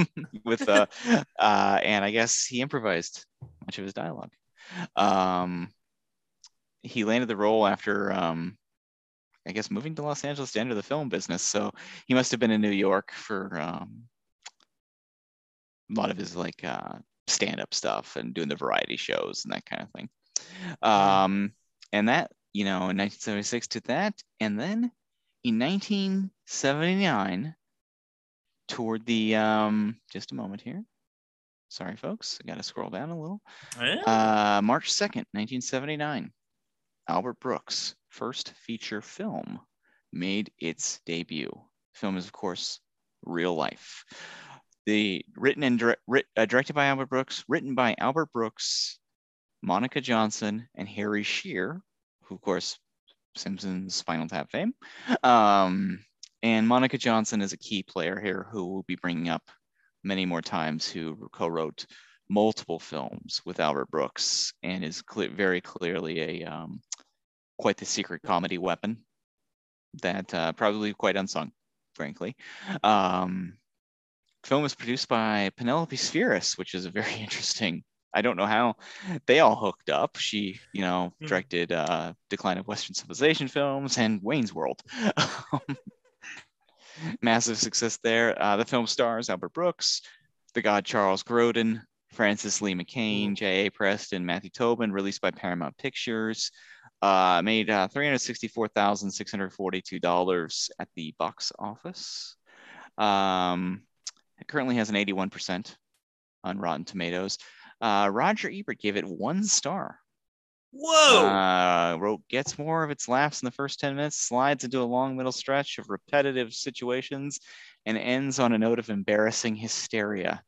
with uh, *laughs* uh, and I guess he improvised much of his dialogue. Um, he landed the role after, um, I guess, moving to Los Angeles to enter the film business. So he must have been in New York for um, a lot of his like uh, stand-up stuff and doing the variety shows and that kind of thing. Um, and that, you know, in 1976 to that, and then in 1979, toward the um, just a moment here. Sorry, folks, I got to scroll down a little. Yeah. Uh, March 2nd, 1979, Albert Brooks' first feature film made its debut. The film is, of course, Real Life. The written and uh, directed by Albert Brooks, written by Albert Brooks, Monica Johnson, and Harry Shearer, who, of course, Simpsons Spinal Tap fame. Um, and Monica Johnson is a key player here who we'll be bringing up many more times, who co-wrote multiple films with Albert Brooks and is cle very clearly a um, quite the secret comedy weapon. that uh, probably quite unsung, frankly. Um, film was produced by Penelope Spheeris, which is a very *laughs* interesting. I don't know how they all hooked up. She, you know, Mhm. directed uh, Decline of Western Civilization films and Wayne's World. *laughs* Massive success there. Uh, the film stars Albert Brooks, the god Charles Grodin, Frances Lee McCain, J.A. Preston, Matthew Tobin, released by Paramount Pictures. Uh, made uh, $364,642 at the box office. Um, it currently has an 81% on Rotten Tomatoes. Uh, Roger Ebert gave it one star. Whoa! Uh, wrote gets more of its laughs in the first 10 minutes, slides into a long middle stretch of repetitive situations, and ends on a note of embarrassing hysteria.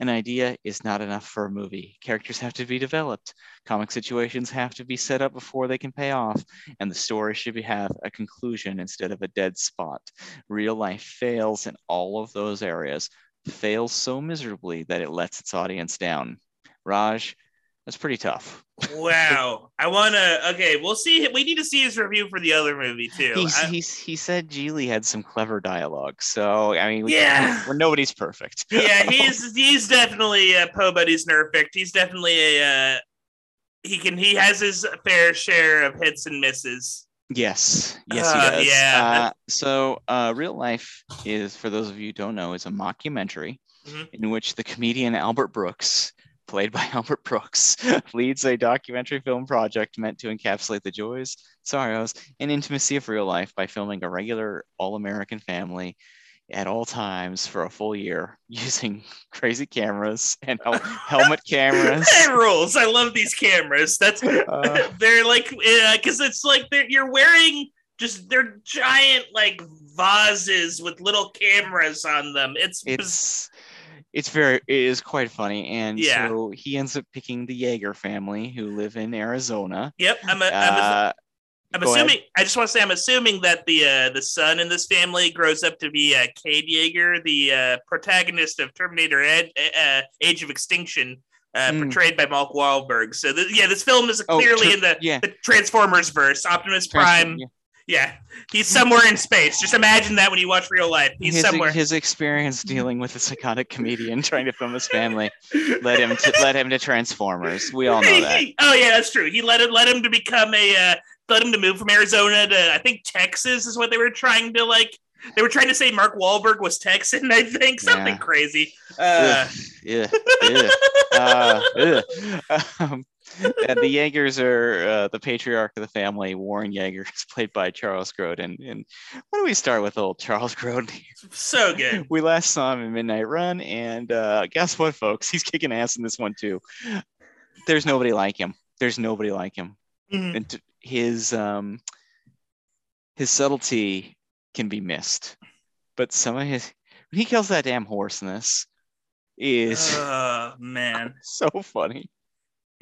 An idea is not enough for a movie. Characters have to be developed. Comic situations have to be set up before they can pay off, and the story should have a conclusion instead of a dead spot. Real life fails in all of those areas, fails so miserably that it lets its audience down. Raj, that's pretty tough. wow. *laughs* I wanna. Okay, we'll see. We need to see his review for the other movie too. He's, I- he's, he said Gigli had some clever dialogue. So, I mean, we, Yeah. we're, nobody's perfect. *laughs* yeah, he's he's definitely uh, Poe Buddy's nerfect. He's definitely a. Uh, he can. He has his fair share of hits and misses. Yes, yes, Uh, he does. yeah. Uh, so, uh, real life is, for those of you who don't know, is a mockumentary Mhm. in which the comedian Albert Brooks, played by *laughs* Albert Brooks, leads a documentary film project meant to encapsulate the joys, sorrows, and intimacy of real life by filming a regular all-American family at all times for a full year *laughs* using crazy cameras and hel- *laughs* helmet cameras. That rules. I love these cameras. That's Uh, they're like because it's like they're, you're wearing just they're giant like vases with little cameras on them. It's, it's it's very it is quite funny and Yeah. so he ends up picking the Yeager family who live in Arizona yep. I'm a, I'm, a, uh, I'm go ahead. assuming. I just want to say I'm assuming that the uh, the son in this family grows up to be uh, Cade Yeager, the uh, protagonist of Terminator Ed, uh, Age of Extinction. Uh, Mm. Portrayed by Mark Wahlberg. So, th- yeah, this film is Oh, clearly Ter- in the, yeah. the Transformers verse. Optimus Prime. Yeah, he's somewhere in space. Just imagine that when you watch real life. He's his, somewhere. his experience dealing with a psychotic comedian *laughs* trying to film his family *laughs* led him to led him to Transformers. We all know that. *laughs* oh yeah, that's true. He led him led him to become a uh, led him to move from Arizona to I think Texas is what they were trying to like. They were trying to say Mark Wahlberg was Texan. I think something Yeah. crazy. Uh, Ugh, yeah, yeah. Uh. Um, *laughs* and the Yeagers are uh, the patriarch of the family. Warren Yeager *laughs* is played by Charles Grodin. And why don't we start with old Charles *laughs* Grodin? so good. we last saw him in Midnight Run, and uh, guess what, folks? He's kicking ass in this one too. There's nobody like him. There's nobody like him. Mhm. And his um, his subtlety can be missed, but some of his when he kills that damn horse in this is Oh man, so funny.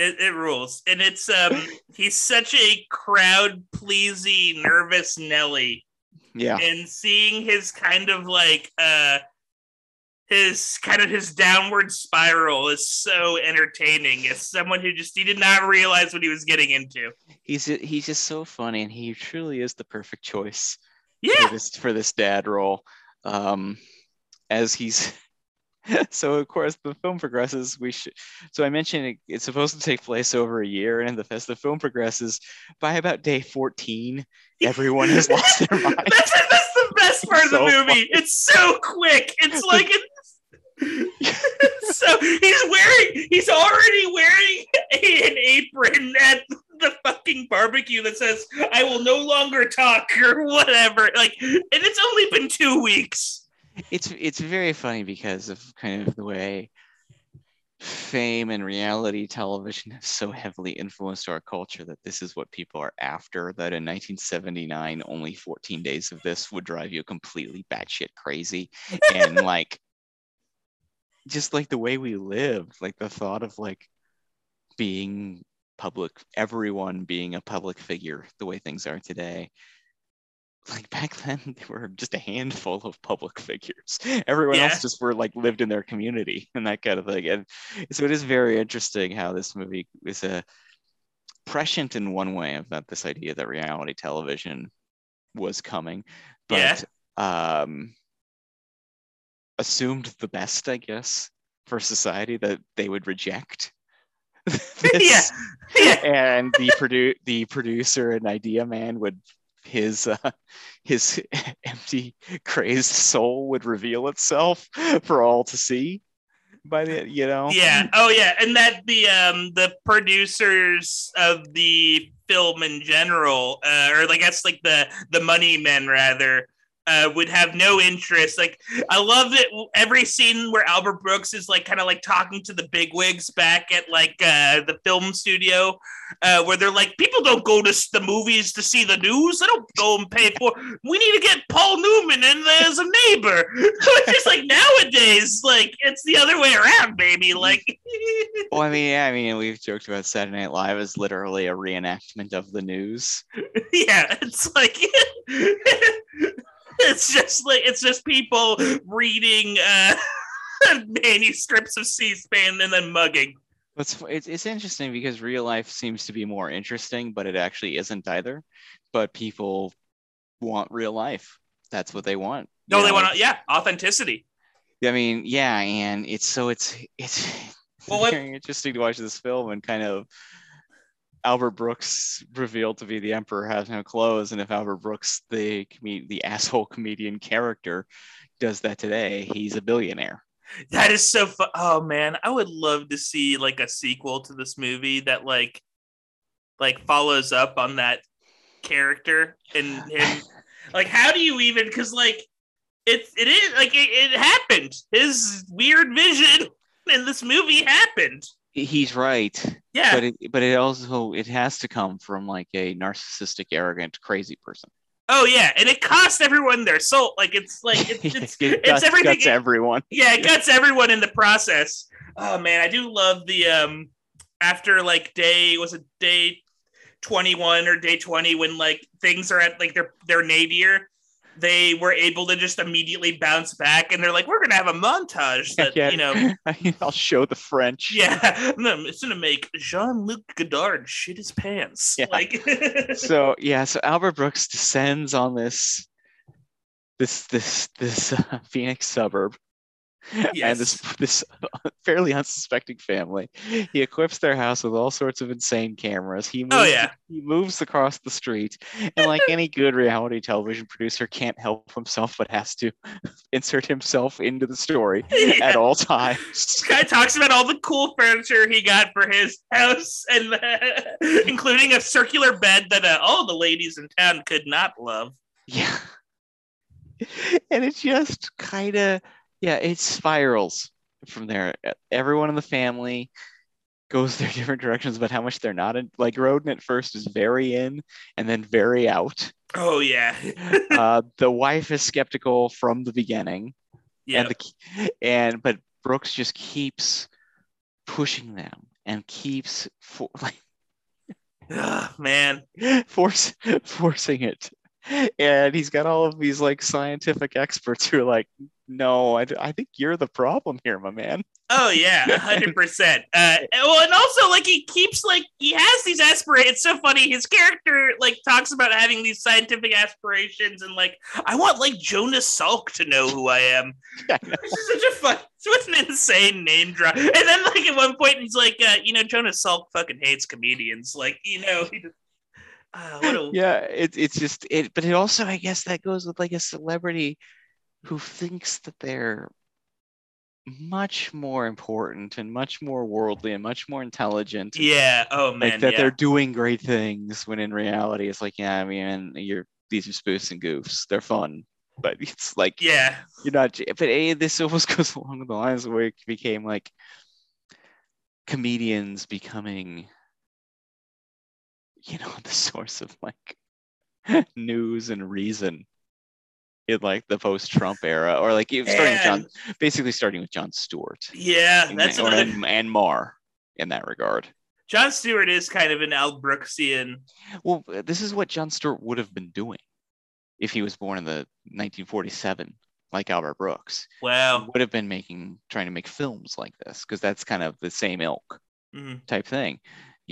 It, it rules, and it's um *laughs* he's such a crowd pleasy, nervous Nelly. Yeah, and seeing his kind of like uh his kind of his downward spiral is so entertaining. As someone who just he did not realize what he was getting into. He's he's just so funny, and he truly is the perfect choice yeah. for this for this dad role. Um, as he's *laughs* so of course the film progresses. We should so I mentioned it, it's supposed to take place over a year, and the as the film progresses by about day fourteen, *laughs* everyone has lost their mind. that's, that's the best part of the movie it's so quick it's *laughs* like it's so he's wearing he's already wearing an apron at the fucking barbecue that says i will no longer talk or whatever like and it's only been two weeks it's it's very funny because of kind of the way fame and reality television have so heavily influenced our culture that this is what people are after that in 1979 only 14 days of this would drive you completely batshit crazy. And *laughs* like just like the way we live like the thought of like being public everyone being a public figure the way things are today like back then *laughs* they were just a handful of public figures everyone Yeah. else just were like lived in their community *laughs* and that kind of thing and so it is very interesting how this movie is a prescient in one way of that this idea that reality television was coming, but um, assumed the best, I guess, for society that they would reject. *laughs* this. yeah. and the produ- the producer and idea man would his uh, his *laughs* empty crazed soul would reveal itself for all to see by the you know Yeah. Oh, yeah. And that the um the producers of the film in general, uh, or I guess like the the money men rather, uh, would have no interest. Like I love it. Every scene where Albert Brooks is like kind of like talking to the bigwigs back at like uh, the film studio, uh, where they're like, people don't go to the movies to see the news. They don't go and pay for. We need to get Paul Newman in there as a neighbor. *laughs* it's just like nowadays, like it's the other way around, baby. Like, *laughs* well i mean yeah i mean we've joked about saturday night live as literally a reenactment of the news *laughs* yeah, it's like. *laughs* It's just like it's just people reading uh, *laughs* manuscripts of C-SPAN and then mugging. It's, it's it's interesting because real life seems to be more interesting, but it actually isn't either. But people want real life. That's what they want. No, you they know? want yeah, authenticity. I mean, yeah, and it's so it's it's Well, *laughs* very interesting to watch this film and kind of Albert Brooks revealed to be the Emperor has no clothes, and if Albert Brooks, the com- the asshole comedian character, does that today, he's a billionaire. That is so fun. Oh man, I would love to see like a sequel to this movie that like like follows up on that character and him. *sighs* like, how do you even? Because like it it is like it, it happened. His weird vision in this movie happened. He's right, Yeah. but it but it also it has to come from like a narcissistic, arrogant, crazy person. oh yeah, and it costs everyone their soul. Like it's like it's, *laughs* it's it it's everything- guts everyone. yeah, it guts everyone in the process. Oh man, I do love the um after like day was it day 21 or day 20 when like things are at like their their nadir they were able to just immediately bounce back and they're like we're gonna have a montage *laughs* that Yeah. you know *laughs* I'll show the French. yeah *laughs* no, it's gonna make jean-luc godard shit his pants Yeah. like so yeah so albert brooks descends on this this this this uh, phoenix suburb *laughs* and this *laughs* this fairly unsuspecting family he equips their house with all sorts of insane cameras he moves, Oh, yeah. he moves across the street and like any good reality television producer can't help himself but has to *laughs* insert himself into the story Yeah. at all times This guy talks about all the cool furniture he got for his house, and including a circular bed that uh, all the ladies in town could not love. Yeah. and it just kind of, yeah, it spirals from there. Everyone in the family goes *laughs* their different directions about how much they're not in. Like Grodin at first is very in and then very out. Oh yeah, *laughs* Uh, the wife is skeptical from the beginning. yeah. And, the, and but Brooks just keeps pushing them and keeps for, *laughs* like man. force forcing it and he's got all of these like scientific experts who are like no i, I think you're the problem here my man Oh yeah, hundred *laughs* percent. Uh, well, and also like he keeps like he has these aspirations. It's so funny. His character like talks about having these scientific aspirations and like I want like Jonas Salk to know who I am. *laughs* I. This is such a fun, such an insane name drop. And then like at one point he's like, uh, you know, Jonas Salk fucking hates comedians. Like you know, he just, uh, what a yeah it, it's just it but it also i guess that goes with like a celebrity who thinks that they're much more important and much more worldly and much more intelligent yeah. Oh man, like that yeah. they're doing great things when in reality it's like yeah i mean you're these are spoofs and goofs they're fun but *laughs* it's like yeah. you're not but eh, this almost *laughs* goes along the lines where it became like comedians becoming you know *laughs* the source of like news and reason in like the post-trump era or like even starting with jon basically starting with jon stewart Yeah, that's or, another. and, and Marr in that regard Jon Stewart is kind of an Al Brooksian. well this is what jon stewart would have been doing if he was born in the 1947 like albert brooks Wow. would have been making trying to make films like this because that's kind of the same ilk Mhm. type thing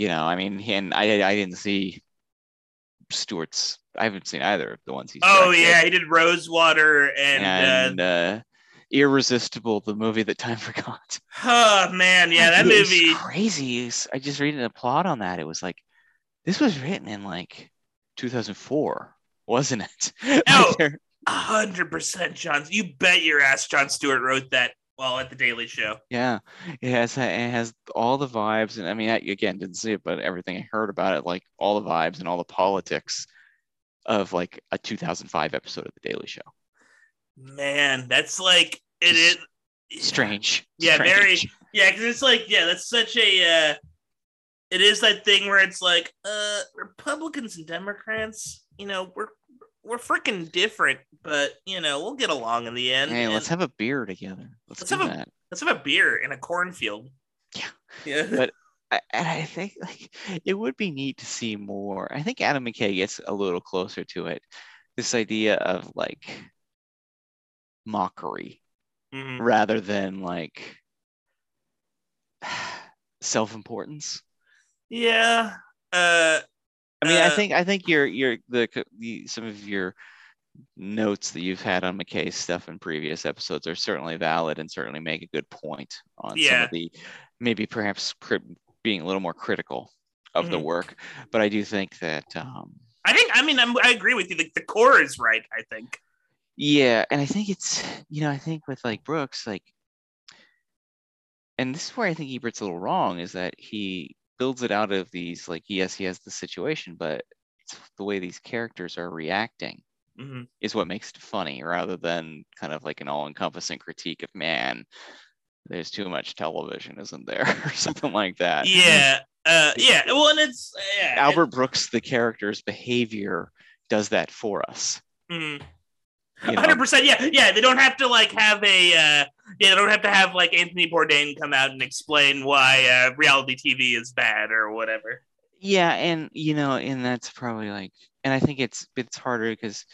you know i mean and i i didn't see Stewart's. I haven't seen either of the ones he's. Oh directed. yeah, he did Rosewater and, and uh, Irresistible, the movie that time *laughs* forgot. uh, oh man, yeah, that It's movie. crazy. I just read a plot on that. It was like this was written in like 2004, wasn't it? *laughs* Like, Oh. A hundred percent, Jon. You bet your ass, Jon Stewart wrote that while at the Daily Show. yeah, it has it has all the vibes, and I mean, I, again, didn't see it, but everything I heard about it, like all the vibes and all the politics of like a 2005 episode of the Daily Show. Man, that's like it is Strange. Yeah, very- Yeah, because it's like, yeah, that's such a. Uh, it is that thing where it's like, uh, Republicans and Democrats, you know, we're we're freaking different, but you know, we'll get along in the end. Hey, and let's have a beer together. Let's, Let's do have a- that. let's have a beer in a cornfield. Yeah. Yeah. But- I, and I think like it would be neat to see more. I think Adam McKay gets a little closer to it. This idea of like mockery Mhm. rather than like *sighs* self-importance. Yeah. Uh, I mean, I Uh, think I think your your the, the some of your notes that you've had on McKay's stuff in previous episodes are certainly valid and certainly make a good point on some of the maybe perhaps cri- being a little more critical of the Mhm. work. But I do think that um, I think. I mean, I'm, I agree with you. Like the core is right. I think. yeah, and I think it's you know I think with like Brooks like, and this is where I think Ebert's a little wrong is that he builds it out of these like yes he has the situation but it's the way these characters are reacting Mhm. is what makes it funny rather than kind of like an all-encompassing critique of man there's too much television isn't there *laughs* or something like that Yeah. Uh, yeah. Well, and it's yeah. albert brooks the character's behavior does that for us Mhm. Hundred percent. Yeah, yeah. They don't have to like have a. Uh, yeah, they don't have to have like Anthony Bourdain come out and explain why uh, reality TV is bad or whatever. yeah and you know and that's probably like and i think it's it's harder because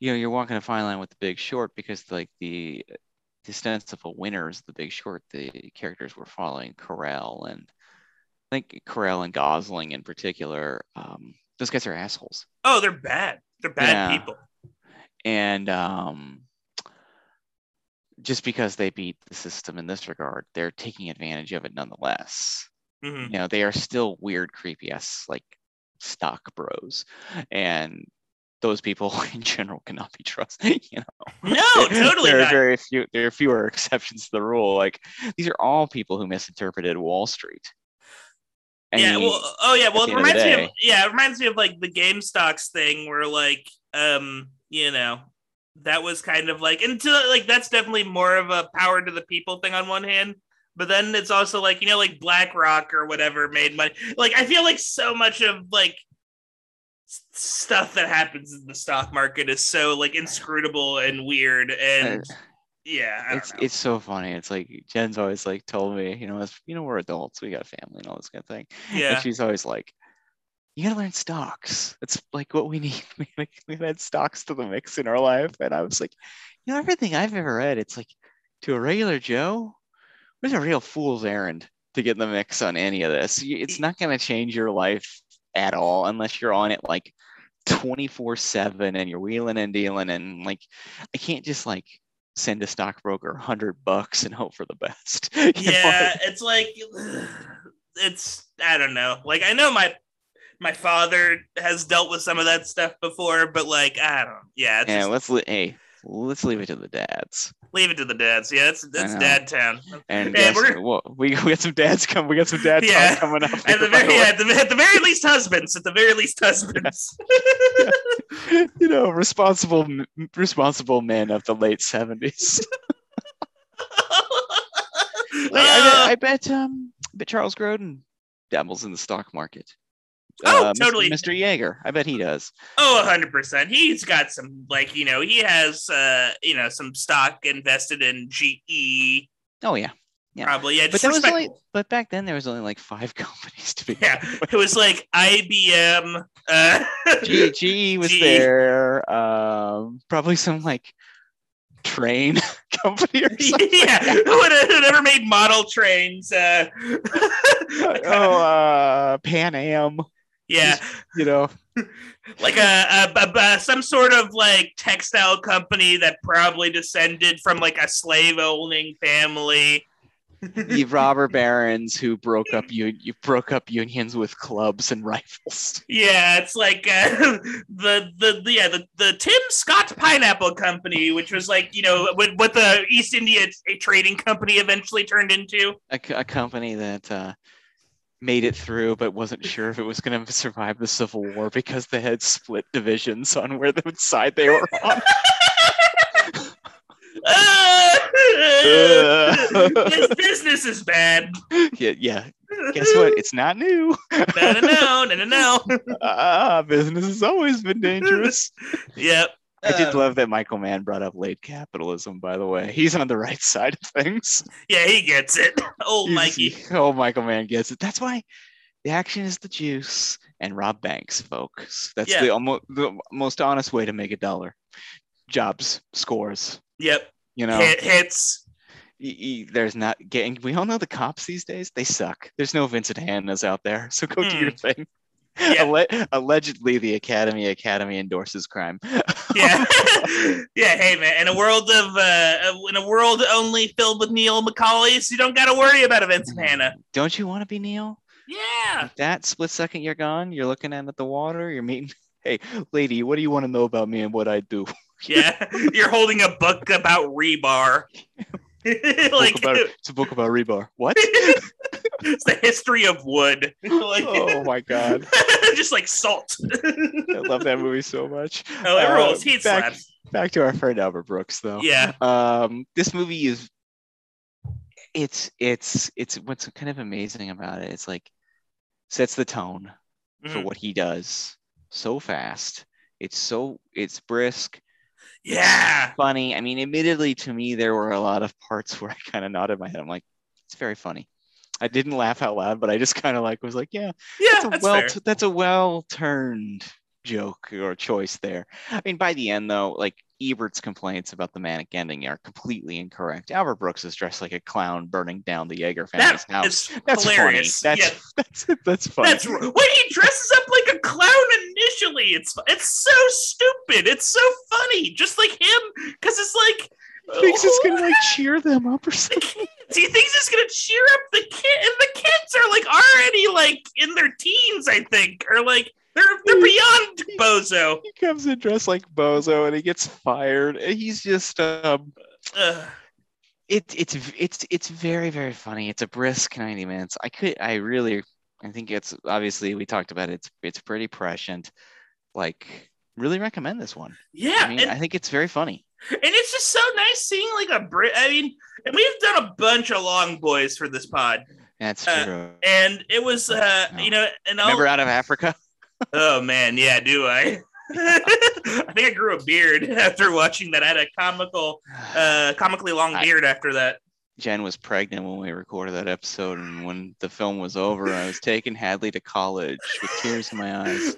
you know you're walking a fine line with the big short because like the the ostensible winners of the big short the characters we're following Carell and I think Carell and Gosling in particular um those guys are assholes Oh, they're bad. They're bad Yeah. people. And um just because they beat the system in this regard they're taking advantage of it nonetheless Mhm. you know they are still weird creepy ass like stock bros and those people *laughs* in general cannot be trusted *laughs* you know No, totally there are not. very few there are fewer *laughs* exceptions to the rule like these are all people who misinterpreted wall street I yeah. mean, Well, oh yeah. Well, it end of reminds me of yeah. It reminds me of like the GameStop thing where like um you know that was kind of like and to, like that's definitely more of a power to the people thing on one hand. But then it's also like you know like BlackRock or whatever made money. Like I feel like so much of like stuff that happens in the stock market is so like inscrutable and weird and yeah it's know. it's so funny. It's like Jen's always like told me, you know, as you know, we're adults, we got a family and all this kind of thing. yeah And she's always like, you gotta learn stocks. It's like what we need. *laughs* We like we had stocks to the mix in our life. And I was like, you know, everything I've ever read, it's like to a regular Joe, it's a real fool's errand to get in the mix on any of this. It's not gonna change your life at all unless you're on it like 24-7 and you're wheeling and dealing and like I can't just like send a stockbroker a hundred bucks and *laughs* hope for the best. *laughs* You know? yeah it's like *sighs* it's i don't know like i know my my father has dealt with some of that stuff before but like i don't yeah it's Yeah, just, let's li- hey, let's leave it to the dads. leave it to the dads yeah it's that's dad town And Yeah, we're- what? we, we got some dads come. We got some dads Yeah. coming up. *laughs* at the very yeah, at, the, at the very least husbands at the very least husbands *laughs* you know, responsible, responsible men of the late seventies. *laughs* I, I, bet, I bet, um, I bet Charles Grodin dabbles in the stock market. Oh, Uh, totally. Mr. Yeager. I bet he does. oh 100% he's got some like you know he has uh you know some stock invested in ge Oh yeah. Yeah. probably yeah But that was only, but back then there was only like five *laughs* companies to be. yeah *laughs* it was like ibm uh G, *laughs* GE was GE. there. Um, probably some like train company or something. yeah, who would have never made model trains? Uh, oh, uh, Pan Am. Yeah, You know, *laughs* like a, a, a- some sort of like textile company that probably descended from like a slave owning family. the *laughs* robber barons who broke up you you broke up unions with clubs and rifles. Yeah, it's like uh, *laughs* the, the the yeah the, the Tim Scott Pineapple Company, which was like you know what what the East India Trading Company eventually turned into. A, a company that uh, made it through but wasn't sure if it was going to survive the civil war because they had split divisions on where the side they were on. *laughs* this business is bad. yeah, yeah. Guess what? *laughs* It's not new. no, no, no, no, no. *laughs* Ah, business has always been dangerous. Yep. I did Um, love that Michael Mann brought up late capitalism, by the way. He's on the right *laughs* side of things. Yeah, he gets it. *laughs* Old He's- Mikey. *laughs* Oh, Michael Mann gets it. That's why the action is the juice and Rob Banks, folks. That's Yeah. the, almost, the most honest way to make a dollar. Jobs, scores, Yep. you know. Hit, hits. there's not getting. We all know the cops these days. They suck. There's no Vincent Hannas out there. So go do your thing. Yeah. Alle- allegedly, the Academy Academy endorses crime. *laughs* Yeah. *laughs* yeah. Hey, man. In a world of uh, in a world only filled with Neil McCauleys, you don't got to worry about a Vincent Hanna. Don't you want to be Neil? Yeah. That split second you're gone, you're looking at the water, you're meeting. *laughs* Hey, lady, what do you want to know about me and what I do? Yeah. You're holding a book about rebar. like book about, it's a book about rebar. What? It's the history of wood. *laughs* like, oh my god, *laughs* just like salt. I love that movie so much. Oh, it Uh, rolls. Back, slaps. back to our friend Albert Brooks, though. Yeah. um this movie is it's it's it's what's kind of amazing about it it's like sets the tone for Mhm. what he does so fast it's so it's brisk Yeah. funny i mean admittedly to me there were a lot of parts *laughs* where i kind of nodded my head i'm like it's very funny i didn't laugh out loud but i just kind of like was like yeah Yeah. that's a That's well t- that's a well turned joke or choice there. I mean, by the end though, like Ebert's complaints about the manic ending are completely incorrect. Albert Brooks is dressed like a clown burning down the Yeager family's That house. That's hilarious. funny. That's yeah, *laughs* that's that's funny. that's when he dresses up like a clown initially. It's it's so stupid. It's so funny, just like him, because it's like thinks it's gonna like cheer them up or *laughs* something. *laughs* kids. He thinks it's gonna cheer up the kid, and the kids are like already like in their teens, I think, or like they're they're beyond bozo. He comes in dressed like Bozo and he gets fired. And he's just um Ugh. it, it's it's it's very very funny. It's a brisk 90 minutes. I could I really I think it's obviously we talked about it. It's it's pretty prescient. Like really recommend this one. yeah, I mean, and, I think it's very funny. And it's just so nice seeing like a Brit. I mean, and we've done a bunch of long boys for this pod, That's Uh, true. and it was uh No. you know, and I'll, Remember out of Africa? *laughs* Oh man, yeah, do I? *laughs* I think I grew a beard *laughs* after watching that. I had a comical, uh, comically long I- beard after that. Jen was pregnant when we recorded that episode, and when the film was over, I was taking Hadley to college with tears in my eyes.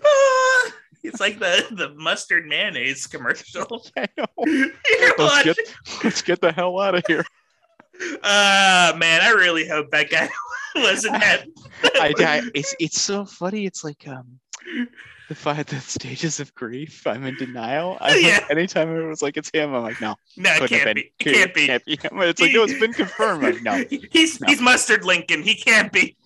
It's like the the mustard mayonnaise commercial. *laughs* I know. *laughs* Let's watching- get, let's get the hell out of here. *laughs* Uh man, I really hope that guy wasn't that. I, I it's it's so funny. It's like um the five the stages of grief. I'm in denial. I Yeah. like, anytime it was like it's him, I'm like, no, no, it can't be. It can't be. Can't be him. It's like, no, it's been confirmed. Like, no, He's No. he's mustard Lincoln. He can't be.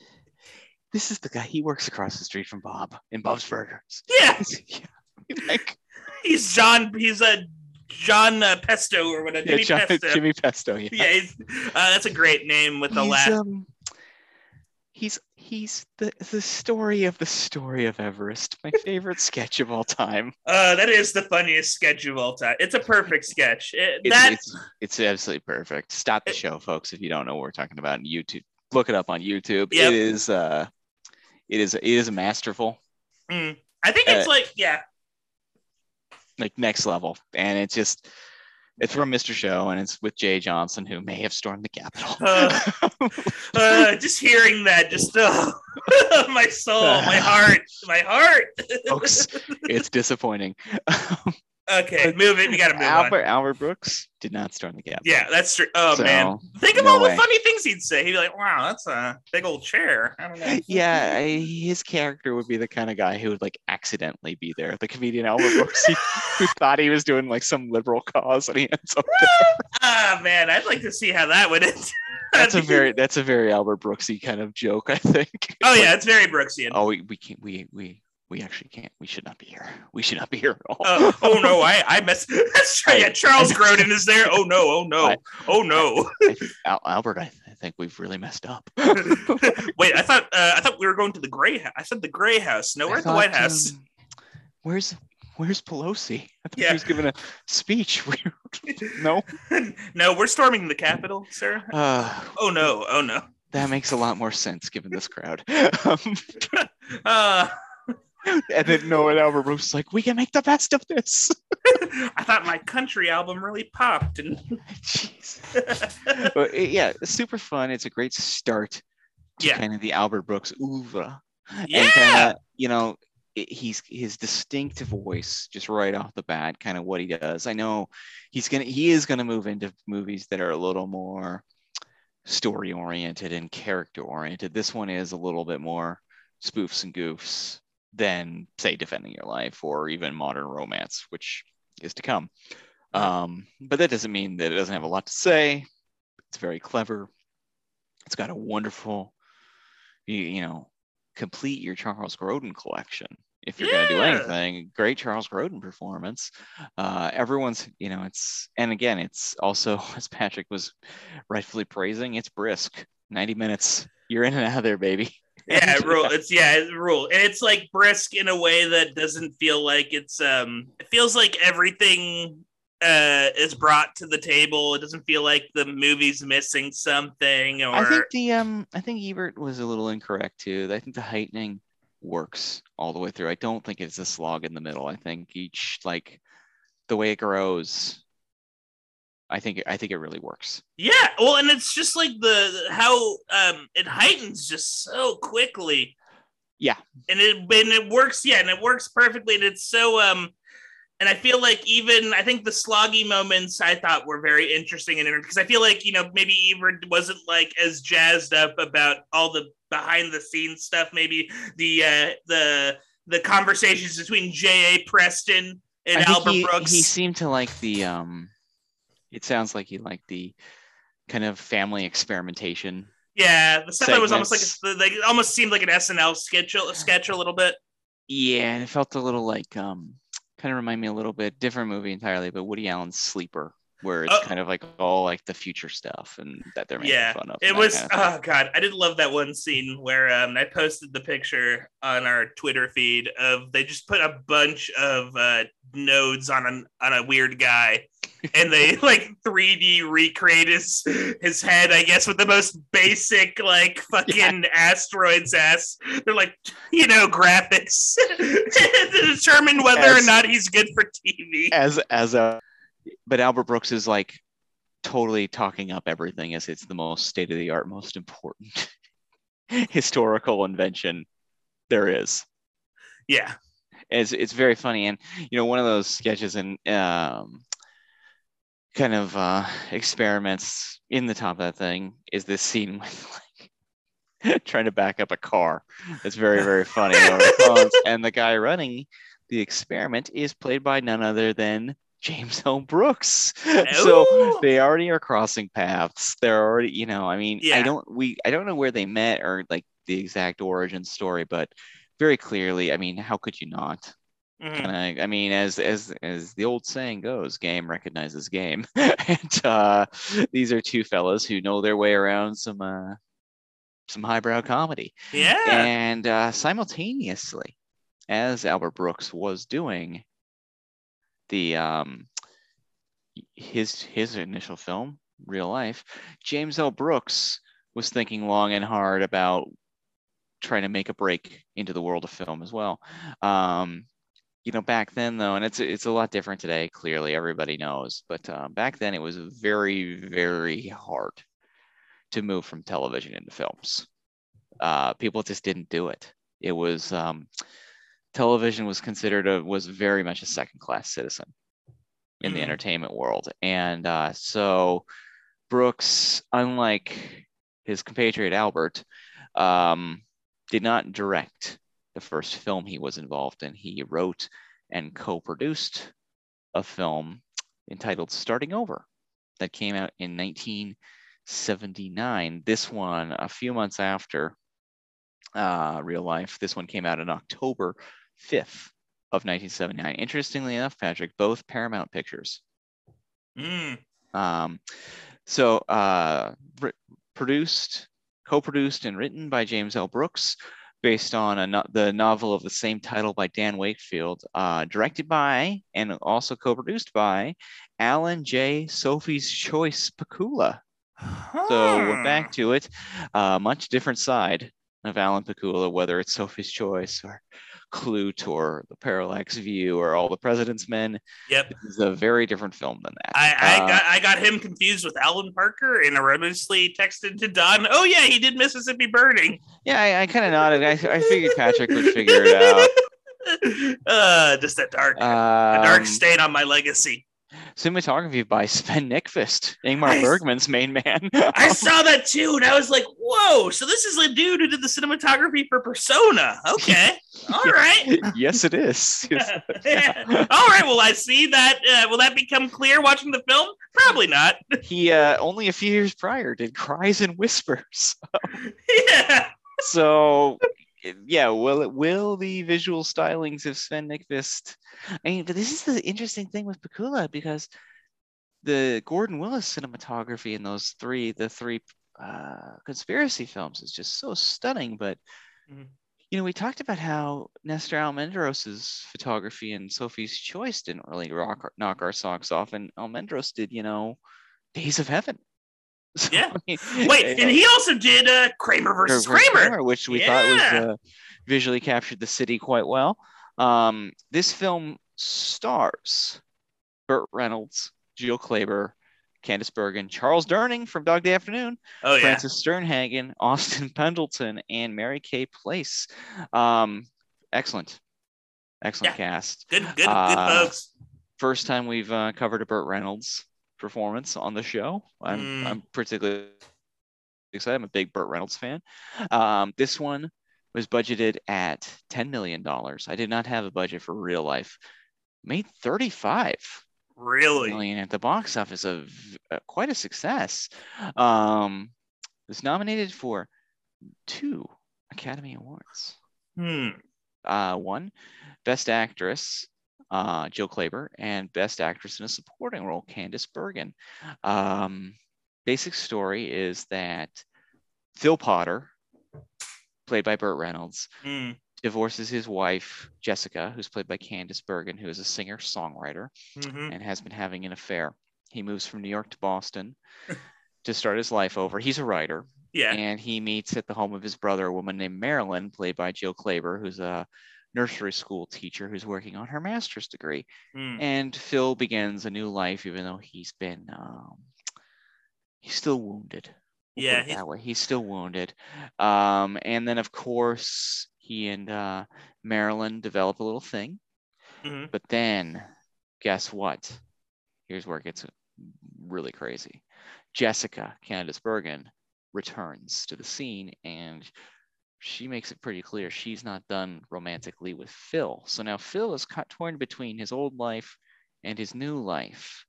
This is the guy. He works across the street from Bob in Bob's Burgers. *laughs* Yeah, *laughs* yeah. Like, he's John. He's a John uh, Pesto or whatever. yeah, Jimmy John- Pesto. *laughs* Jimmy Pesto. Yeah. Yeah, he's, uh, that's a great name with the he's, last. um, he's he's the the story of the story of Everest. My favorite sketch of all time. Uh, that is the funniest sketch of all time. It's a perfect sketch. It- It's, that it's it's absolutely perfect. Stop the show, folks. If you don't know what we're talking about on YouTube, look it up on YouTube. Yep. It is uh, it is it is masterful, mm, I think it's uh, like yeah, like next level, and it's just it's from Mr. Show, and it's with Jay Johnston, who may have stormed the Capitol. Uh, *laughs* uh, just hearing that, just oh, *laughs* my soul, my *laughs* heart, my heart. folks, it's disappointing. Okay, move it. We gotta move Albert on. Albert Brooks did not star in the Capitol. Yeah, that's true. Oh So, man, think of no all way. the funny things he'd say. He'd be like, "Wow, that's a big old chair." I don't know. *laughs* Yeah, I- his character would be the kind of guy who would like accidentally be there. The comedian Albert Brooks, he, who *laughs* thought he was doing like some liberal cause, and he ends *laughs* up. Ah man, I'd like to see how that would end. That's a very that's a very Albert Brooksy kind of joke, I think. Oh It's yeah, it's very Brooksian. oh, we, we can't. We we we actually can't. We should not be here. We should not be here at all. Oh, oh no, I I messed. *laughs* That's right. Yeah, Charles *laughs* Grodin is there. Oh no, oh no, I- oh no. I *laughs* think- Al- Albert, I, I think we've really messed up. Wait, I thought uh, I thought we were going to the Gray House. I said the Gray House. No, we're at the White House. um, where's Where's Pelosi? I thought Yeah. he was giving a speech. no. no, we're storming the Capitol, sir. Uh, Oh no, oh no. that makes a lot more sense given this crowd. Um, Uh, and then Noah Albert Brooks is like, we can make the best of this. *laughs* I thought my country album really popped, and *laughs* Jeez. But it- yeah, it's super fun. It's a great start to Yeah. kind of the Albert Brooks oeuvre. yeah, and kind of you know it, he's his distinctive voice just right off the bat kind of what he does i know he's gonna he is gonna move into movies that are a little more story oriented and character oriented this one is a little bit more spoofs and goofs than say defending your life or even modern romance which is to come um, but that doesn't mean that it doesn't have a lot to say it's very clever it's got a wonderful you, you know complete your Charles Grodin collection. If you're going to do anything, great Charles Grodin performance. Uh, everyone's, you know, it's, and again, it's also, *laughs* as Patrick was rightfully praising, it's brisk. 90 minutes, you're in and out of there, baby. Yeah, *laughs* rule. It's yeah, it's rule, and it's like brisk in a way that doesn't feel like it's um. It feels like everything uh is brought to the table. It doesn't feel like the movie's missing something or I think the, um, I think Ebert was a little incorrect too. I think the heightening works all the way through. I don't think it's a slog in the middle. I think each, like, the way it grows, I think, I think it really works. Yeah, well, and it's just like the how um it heightens just so quickly. Yeah. and it and it works. Yeah, and it works perfectly. And it's so um, and I feel like even I think the sloggy moments I thought were very interesting and because I feel like you know maybe Ebert wasn't like as jazzed up about all the behind the scenes stuff. Maybe the uh the the conversations between J. A. Preston and Albert he, Brooks. he seemed to like the um it sounds like you like the kind of family experimentation Yeah, the stuff that was almost like it almost seemed like an SNL sketch a sketch a little bit. yeah and it felt a little like um kind of remind me a little bit different movie entirely but woody allen's sleeper where it's Oh. kind of like all like the future stuff and that they're making Yeah, fun of It was kind of oh god, I did love that one scene where um I posted the picture on our Twitter feed of they just put a bunch of uh nodes on an on a weird guy and they *laughs* like 3D recreate his his head, I guess, with the most basic like *laughs* fucking asteroids ass. They're like, you know, graphics *laughs* to determine whether or not he's good for TV. as as a but albert brooks is like totally talking up everything as it's the most state of the art most important *laughs* historical invention there is Yeah. it's it's very funny and you know one of those sketches and um kind of uh experiments in the top of that thing is this scene with like *laughs* trying to back up a car it's very very funny *laughs* over the phones. and the guy running the experiment is played by none other than james l. Brooks. *laughs* So they already are crossing paths. They're already you know i mean i don't we i don't know where they met or like the exact origin story but very clearly i mean how could you not? Mhm. I, I mean as as as the old saying goes game recognizes game. *laughs* And uh these are two fellas who know their way around some uh some highbrow comedy. Yeah. and uh simultaneously as albert brooks was doing the um his his initial film real life james l. Brooks was thinking long and hard about trying to make a break into the world of film as well. Um you know back then though and it's it's a lot different today clearly everybody knows but uh, back then it was very very hard to move from television into films. Uh, people just didn't do it. It was um, television was considered a was very much a second class citizen in the Mhm. entertainment world. And uh, so Brooks, unlike his compatriot Albert, um, did not direct the first film he was involved in. He wrote and co produced a film entitled Starting Over that came out in 1979. This one, a few months after uh, Real Life, this one came out in October 5th of 1979. Interestingly enough, Patrick, both Paramount Pictures. Mm. Um, so uh, produced, co-produced, and written by James L. Brooks, based on a no- the novel of the same title by Dan Wakefield, uh, directed by and also co-produced by Alan J. Sophie's Choice Pakula. So we're back to it. Uh, much different side of Alan Pakula, whether it's Sophie's Choice or Klute or The Parallax View or All the President's Men. Yep. This is a very different film than that. I, I Uh, got I got him confused with Alan Parker and erroneously texted to Don. Oh yeah, he did Mississippi Burning. Yeah, I, I kind of nodded. I, I figured Patrick would figure it out. *laughs* uh, just that dark, a Um, dark stain on my legacy. Cinematography by Sven Nykvist, Ingmar I- Bergman's main man. *laughs* I *laughs* saw that too, and I was like, "Whoa!" So this is the dude who did the cinematography for Persona. Okay, *laughs* all right. yes, it is. Yes. all right. Well, I see that? Uh, will that become clear watching the film? Probably not. He uh, only a few years prior did Cries and Whispers. yeah. So yeah, will it will the visual stylings of Sven Nykvist? I mean, but this is the interesting thing with Pakula because the Gordon Willis cinematography in those three, the three uh, conspiracy films is just so stunning. But Mhm. you know, we talked about how Nestor Almendros's photography and Sophie's Choice didn't really rock knock our socks off, and Almendros did, you know, Days of Heaven. So, Yeah. I mean, Wait, uh, and he also did uh, Kramer versus Kramer, Kramer. which we Yeah. thought was uh, visually captured the city quite well. Um, this film stars Burt Reynolds, Jill Clayburgh, Candice Bergen, Charles Durning from Dog Day Afternoon, Oh yeah. Frances Sternhagen, *laughs* Austin Pendleton, and Mary Kay Place. Um, excellent, excellent cast. Good, good, Uh, good folks. First time we've uh, covered a Burt Reynolds performance on the show. I'm Mm. I'm particularly excited. I'm a big Burt Reynolds fan. Um, this one was budgeted at ten million dollars. I did not have a budget for real life. Made thirty-five Really? million at the box office. of uh, quite a success. Um, was nominated for two Academy Awards Hmm. uh, one Best Actress, uh, Jill Clayburgh, and Best Actress in a Supporting Role, Candice Bergen. Um, basic story is that Phil Potter, played by Burt Reynolds, Hmm. divorces his wife, Jessica, who's played by Candice Bergen, who is a singer songwriter Mhm. and has been having an affair. He moves from New York to Boston *laughs* to start his life over. He's a writer, Yeah. and he meets at the home of his brother a woman named Marilyn, played by Jill Clayburgh, who's a nursery school teacher who's working on her master's degree. Hmm. And Phil begins a new life, even though he's been um, he's still wounded. We'll Yeah, he's- that way. He's still wounded. Um, and then of course he and uh, Marilyn develop a little thing. Mhm. But then, guess what? Here's where it gets really crazy. Jessica, Candice Bergen, returns to the scene and she makes it pretty clear she's not done romantically with Phil. So now Phil is caught torn between his old life and his new life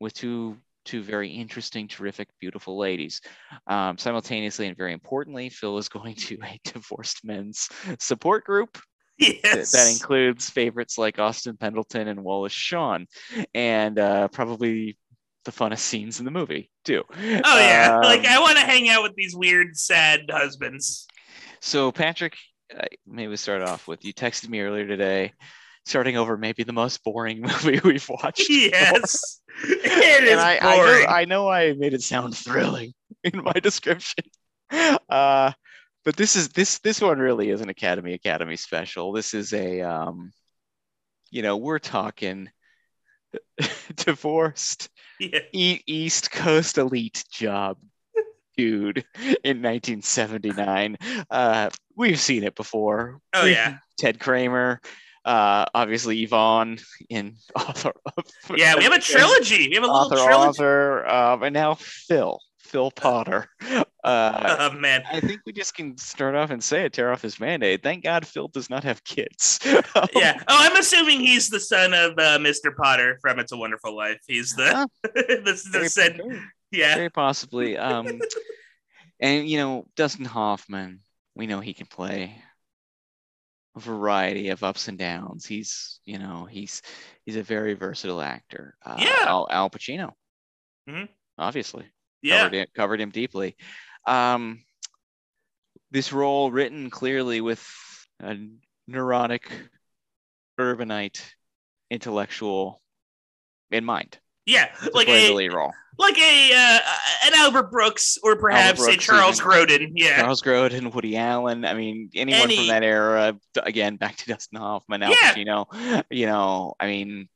with two two very interesting, terrific, beautiful ladies. Um, simultaneously and very importantly, Phil is *laughs* going to a divorced men's support group Yes. that includes favorites like Austin Pendleton and Wallace Shawn, and uh, probably the funnest scenes in the movie too. Oh yeah. *laughs* Um, like I want to hang out with these weird, sad husbands. So Patrick, maybe we start off with you texted me earlier today, starting over maybe the most boring *laughs* movie we've watched. yes. It is and I, I, boring. know, I know I made it sound thrilling *laughs* in my description. Uh, but this is this this one really is an Academy Academy special. This is a um, you know, we're talking *laughs* divorced yeah. e- East Coast elite job dude in 1979. Uh, we've seen it before. Oh yeah. Ted Kramer, Uh, obviously Yvonne in *laughs* author. Of, Yeah, we have a *laughs* trilogy. We have a little author, trilogy. author, um, and now Phil, Phil Potter. Uh, *laughs* Oh man. I think we just can start off and say it, tear off his mandate. Thank God Phil does not have kids. Yeah. Oh, I'm assuming he's the son of uh, Mr. Potter from It's a Wonderful Life. He's the Huh. the, the said. Yeah. very possibly. Um, *laughs* and you know, Dustin Hoffman, we know he can play a variety of ups and downs. He's, you know, he's he's a very versatile actor. Uh, Yeah. Al, Al Pacino, Mhm. obviously Yeah. covered him, covered him deeply. Um, this role written clearly with a neurotic, urbanite, intellectual in mind. Yeah. to Like play the a lead role. like a uh, an Albert Brooks or perhaps a Charles even- Grodin. Yeah. Charles Grodin, Woody Allen. I mean, anyone Any- from that era. Again, back to *laughs* Dustin Hoffman, Al Yeah. Pacino. You know, I mean,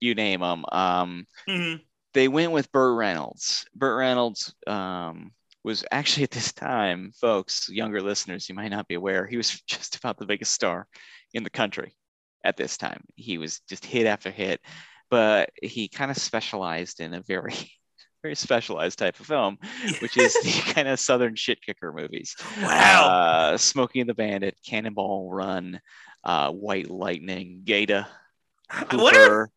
you name them. Um, Mhm. they went with Burt Reynolds. Burt Reynolds um, was actually at this time, folks, younger listeners, you might not be aware, he was *laughs* just about the biggest star in the country at this time. He was just hit after hit, but he kind of specialized in a very, *laughs* very specialized type of film, which is the *laughs* kind of southern shit kicker movies. Wow. Uh, Smokey and the Bandit, Cannonball Run, uh, White Lightning, Gator. I wonder. Hooper.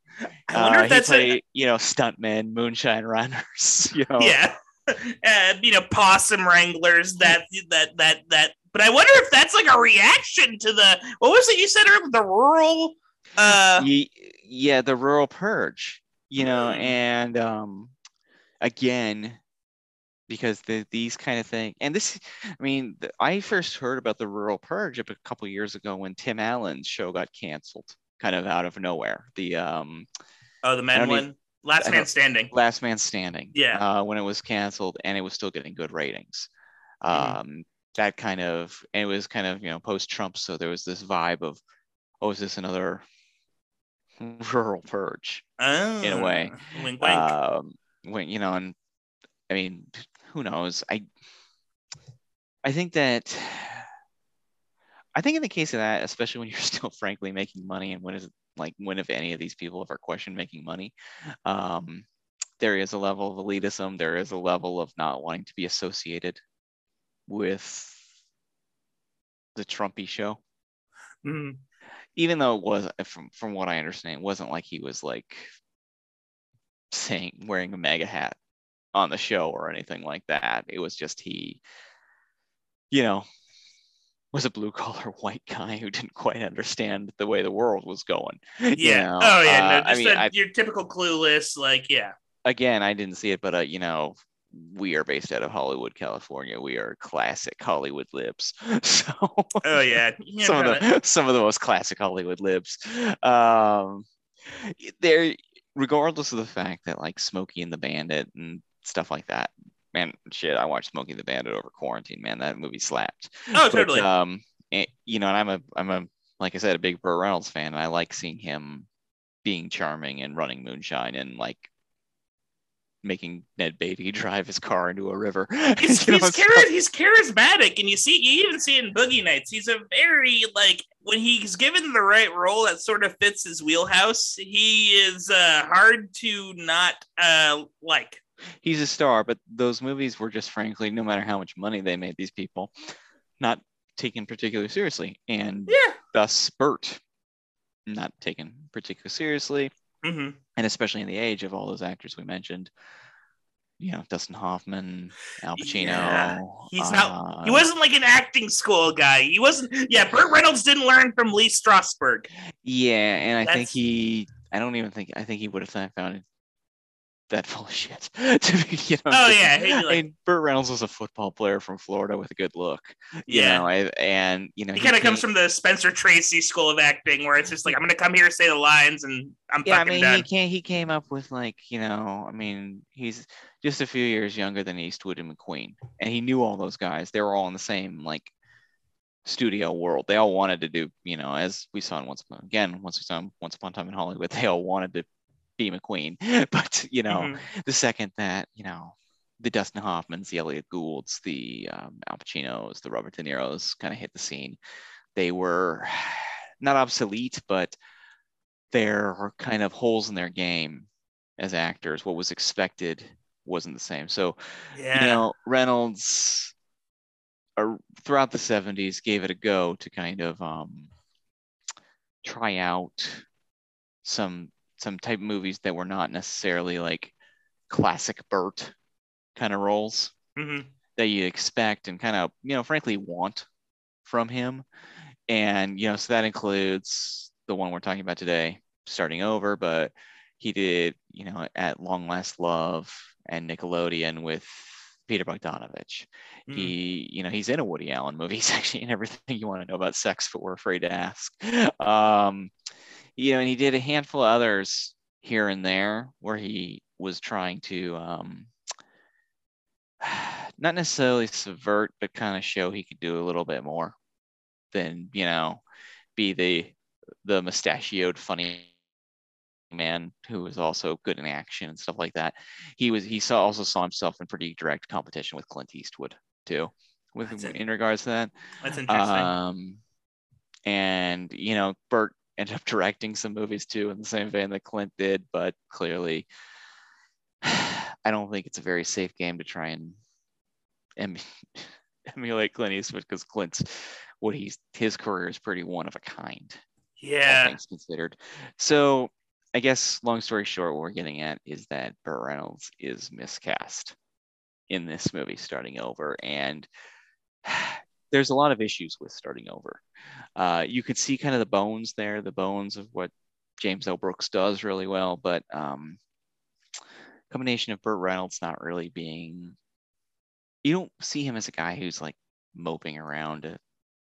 I wonder Uh, if that's he a, you know, stuntmen, moonshine runners, *laughs* you know. yeah. Uh, you know, possum wranglers. That that that that. But I wonder if that's like a reaction to the what was it you said earlier? The rural. Uh, Ye- yeah, the rural purge, you know, Mm. and um, again, because the, these kind of thing, and this, I mean, the, I first heard about the rural purge a couple years ago when Tim Allen's show got canceled, kind of out of nowhere. The um, oh, the men one. Last man standing. Last Man Standing. Yeah. Uh, when it was canceled and it was still getting good ratings. Um, Mhm. That kind of, and it was kind of, you know, post Trump. So there was this vibe of, oh, is this another *laughs* rural purge Oh, in a way. Wink, wink. Um, when, you know, and I mean, who knows? I, I think that, I think in the case of that, especially when *laughs* you're still frankly making money and when is like when if any of these people ever question making money, um, there is a level of elitism. There is a level of not wanting to be associated with the Trumpy show. Mhm. Even though it was, from from what I understand, it wasn't like he was like saying wearing a MAGA hat on the show or anything like that. It was just he, you know, was a blue collar *laughs* white guy who didn't quite understand the way the world was going. you Yeah. know, oh yeah. uh, I just mean, a- I- your typical clueless. Like yeah. again, I didn't see it, but uh, you know, we are based out of Hollywood, California. We are classic Hollywood libs. *laughs* So Oh yeah. *laughs* yeah some of the some of the most classic Hollywood libs. Um, there, regardless of the fact that like Smokey and the Bandit and stuff like that. Man, shit, I watched Smokey and the Bandit over quarantine. Man, that movie slapped. Oh But, totally. um, it- you know, and I'm a I'm a like I said, a big Burt Reynolds fan. And I like seeing him being charming and running moonshine and like making Ned Beatty drive his car into a river. *laughs* he's, know, he's, stuff- chari- he's charismatic and you see you even see in boogie nights he's a very like when he's given the right role that sort of fits his wheelhouse he is uh hard to not uh like he's a star, but those movies were just frankly, no matter how much money they made these people, not taken particularly seriously. And yeah thus Burt not taken particularly seriously. Hmm And especially in the age of all those actors we mentioned, you know, Dustin Hoffman, Al Pacino. Yeah, he's not- uh, he wasn't like an acting school guy he wasn't yeah burt reynolds didn't learn from lee strasberg Yeah, and I think he I don't even think I think he would have found it that full of shit *laughs* to be, you know. Oh, yeah, I like- mean, Burt Reynolds was a football player from Florida with a good look. You yeah know, I, and you know he kind of comes from the spencer tracy school of acting where it's just like i'm gonna come here say the lines and i'm Yeah, I mean, done he came he came up with like you know, I mean, he's just a few years younger than Eastwood and McQueen, and he knew all those guys. They were all in the same like studio world. They all wanted to do, you know, as we saw in Once Upon again, once we saw in Once Upon a Time in Hollywood, they all wanted to be McQueen. *laughs* But you know, Mhm. the second that you know the Dustin Hoffmans, the Elliot Goulds, the um, Al Pacinos, the Robert De Niro's kind of hit the scene, they were *sighs* not obsolete, but they're kind of holes in their game as actors. What was expected wasn't the same. So, Yeah. you know, Reynolds uh, throughout the 70s gave it a go to kind of um, try out some some type of movies that were not necessarily like classic Burt kind of roles hmm that you expect and kind of you know frankly want from him. And you know so that includes the one we're talking about today starting over but he did you know at long last love and nickelodeon with peter bogdanovich. Mm. he you know he's in a woody allen movie he's *laughs* actually in everything you want to know about sex but we're afraid to ask. Um you know and he did a handful of others here and there where he was trying to um *sighs* not necessarily subvert but kind of show he could do a little bit more than you know be the the mustachioed funny man who was also good in action and stuff like that. He was he saw also saw himself in pretty direct competition with clint eastwood too with in regards to that. That's interesting. um, and you know, Burt ended up directing some movies too in the same vein that Clint did, but clearly, *sighs* I don't think it's a very safe game to try and em- *laughs* emulate Clint Eastwood because Clint's what he's his career is pretty one of a kind, yeah. things considered. So, I guess long story short, what we're getting at is that Burt Reynolds is miscast in this movie, starting over, and *sighs* there's a lot of issues with starting over. Uh, you could see kind of the bones there, the bones of what James L. Brooks does really well, but um, combination of Burt Reynolds not really being, you don't see him as a guy who's like moping around a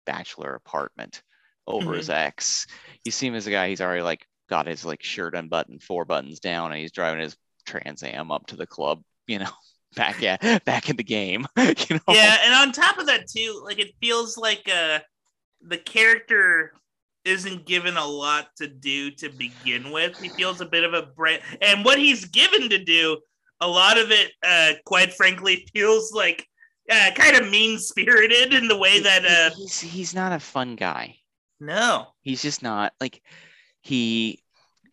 bachelor apartment over his ex. You see him as a guy he's already like got his like shirt unbuttoned, four buttons down, and he's driving his Trans Am up to the club, you know, back at back in the game, *laughs* you know. Yeah, and on top of that too, like it feels like uh the character isn't given a lot to do to begin with. He feels a bit of a brand and what he's given to do, a lot of it uh quite frankly *laughs* feels like uh kind of mean spirited in the way that uh he's he's not a fun guy. no. He's just not like he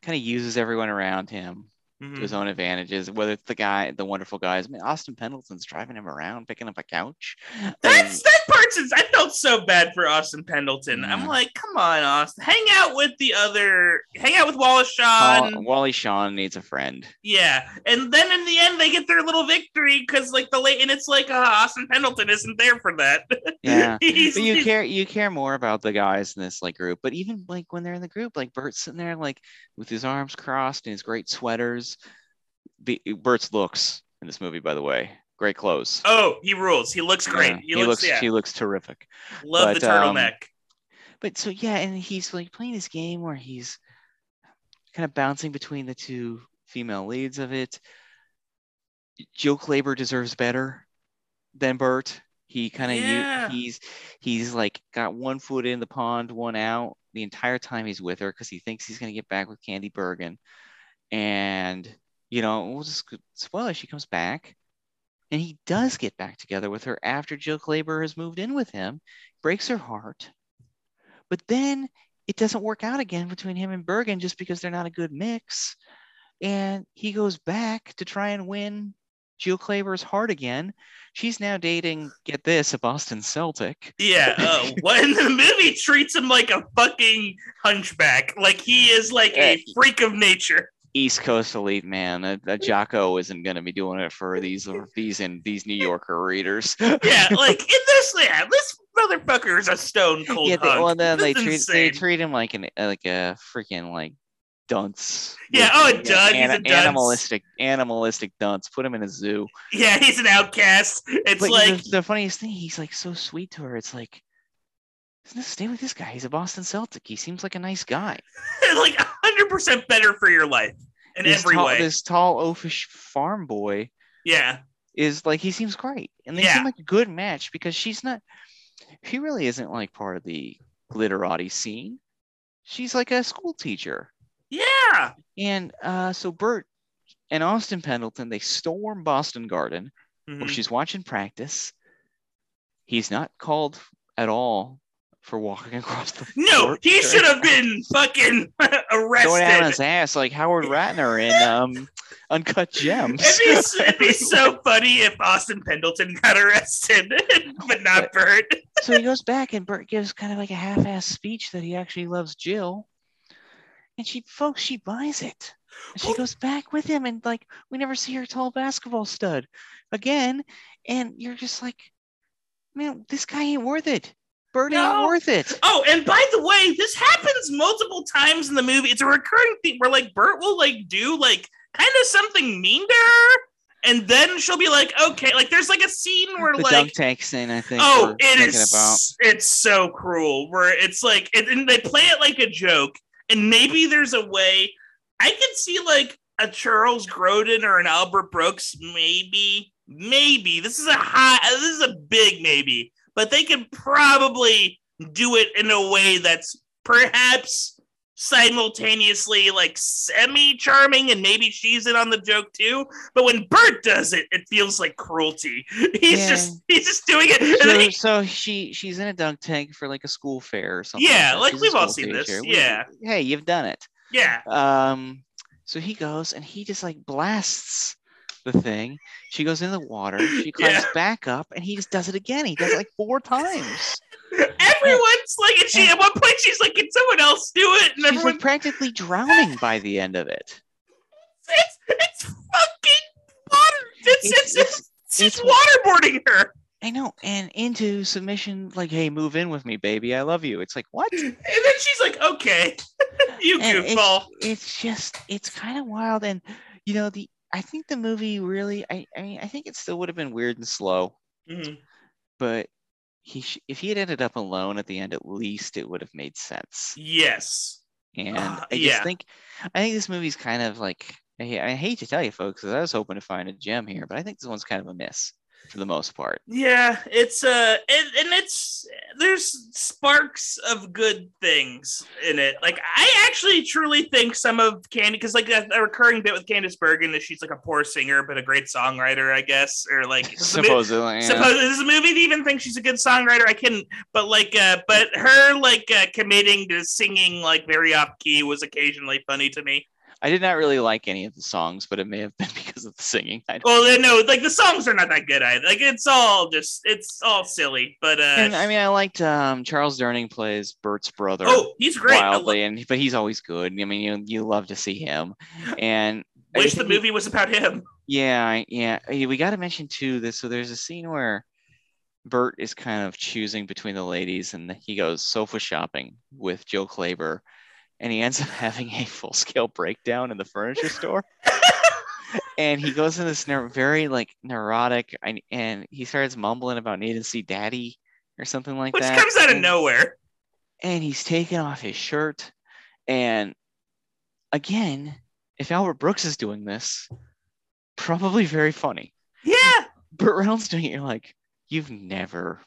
kind of uses everyone around him Mhm. to his own advantages. Whether it's the guy, the wonderful guys. I mean, Austin Pendleton's driving him around, picking up a couch. That's that part's I felt so bad for Austin Pendleton. I'm like, come on, Austin, hang out with the other, hang out with Wallace Shawn. Wally Shawn needs a friend. Yeah, and then in the end they get their little victory because like the late, and it's like uh, Austin Pendleton isn't there for that. *laughs* Yeah. *laughs* You care you care more about the guys in this like group. But even like when they're in the group, like Burt's sitting there like with his arms crossed and his great sweaters. Be, Burt's looks in this movie, by the way, great clothes. Oh, he rules. He looks great. Yeah, he, looks, yeah. he looks terrific. Love the but, um, turtleneck. But so yeah, and he's like playing this game where he's kind of bouncing between the two female leads of it. Joe Clayburgh deserves better than Burt. He kind of Yeah. he's he's like got one foot in the pond, one out the entire time he's with her because he thinks he's gonna get back with Candy Bergen. And you know, we'll just spoil it, she comes back. And he does get back together with her after Joe Clayburgh has moved in with him, breaks her heart. But then it doesn't work out again between him and Bergen just because they're not a good mix. And he goes back to try and win Jill Clayburgh's heart again. She's now dating, get this, a Boston Celtic. Yeah, uh, *laughs* when the movie treats him like a fucking hunchback, like he is like a freak of nature. East Coast elite man. A, a Jocko isn't going to be doing it for these these and these New Yorker readers. *laughs* Yeah, like in this, yeah, this motherfucker is a stone cold yeah. They, well, then they This is treat they treat him like an uh, like a freaking like dunce. Yeah, oh, a yeah, dud, he's a dunce. animalistic animalistic dunce. Put him in a zoo. Yeah, he's an outcast. It's but like the, the funniest thing, he's like so sweet to her. It's like, stay with this guy. He's a Boston Celtic. He seems like a nice guy. *laughs* like hundred percent better for your life in this every tall, way. This tall, oafish farm boy Yeah, is like he seems great, and they Yeah. seem like a good match because she's not. She really isn't like part of the glitterati scene. She's like a school teacher, yeah, and uh, so Burt and Austin Pendleton they storm Boston Garden. Mhm. where she's watching practice. He's not called at all for walking *laughs* across the No, floor he should have been fucking *laughs* arrested. going down his ass like Howard Ratner in um, Uncut Gems. It'd be, *laughs* it'd be so funny if Austin Pendleton got arrested, but not Burt. so he goes back and Burt gives kind of like a half-ass speech that he actually loves Jill. And she folks, she buys it. And she goes back with him and like we never see her tall basketball stud again. And you're just like, man, this guy ain't worth it. Burt No. worth it. Oh, and by the way, this happens multiple times in the movie. It's a recurring theme where like Burt will like do like kind of something mean to her, and then she'll be like, okay, like there's like a scene where The like dunk tank scene, I think. Oh, it is. about. It's so cruel. Where it's like, it, and they play it like a joke, and maybe there's a way. I could see like a Charles Grodin or an Albert Brooks, maybe, maybe. This is a high. This is a big maybe, but they could probably do it in a way that's perhaps simultaneously like semi charming and maybe she's in on the joke too but when burt does it it feels like cruelty *laughs* he's Yeah. just he's just doing it So, he- so she she's in a dunk tank for like a school fair or something. Yeah, that. like, we've all seen this, teacher. We- yeah. hey, you've done it. yeah Um, so he goes and he just like blasts the thing. She goes in the water. She *laughs* climbs Yeah. back up, and he just does it again. He does it like four times. *laughs* everyone's like and she at one point she's like can someone else do it and She's everyone like practically drowning by the end of it. it's, it's fucking water it's It's- it's, it's, it's- she's waterboarding her I know, and into submission, like, "Hey, move in with me, baby. I love you." It's like what? and then she's like okay *laughs* you And goofball it's, it's just it's kind of wild and you know the i think the movie really i, I mean i think it still would have been weird and slow Mhm. but he sh- if he had ended up alone at the end at least it would have made sense yes and Ah, *sighs* i just yeah. think i think this movie's kind of like I, I hate to tell you folks because i was hoping to find a gem here but i think this one's kind of a miss for the most part Yeah, it's uh, and, and it's there's sparks of good things in it. Like I actually truly think some of Candy, because like a, a recurring bit with Candice Bergen is she's like a poor singer but a great songwriter, I guess, or like *laughs* the mo- supposedly yeah. Suppose does the movie even think she's a good songwriter? I can, but like, uh, but her like uh, committing to singing like very off key was occasionally funny to me. i did not really like any of the songs but it may have been *laughs* because of the singing Well, no, like the songs are not that good either. Like it's all just it's all silly. But uh, and I mean, I liked um, Charles Durning plays Bert's brother. oh, he's great. Wildly, and but he's always good. I mean, you you love to see him, and wish the movie was about him. yeah, yeah. We got to mention too this. So there's a scene where Bert is kind of choosing between the ladies, and he goes sofa shopping with Joe Clayburgh, and he ends up *laughs* having a full scale breakdown in the furniture store. *laughs* and he goes in this ner- very like neurotic, and, and he starts mumbling about needing to see daddy or something like Which that. Which comes out of nowhere. and he's taking off his shirt. And again, if Albert Brooks is doing this, probably very funny. Yeah, Burt Reynolds doing it, you're like, you've never,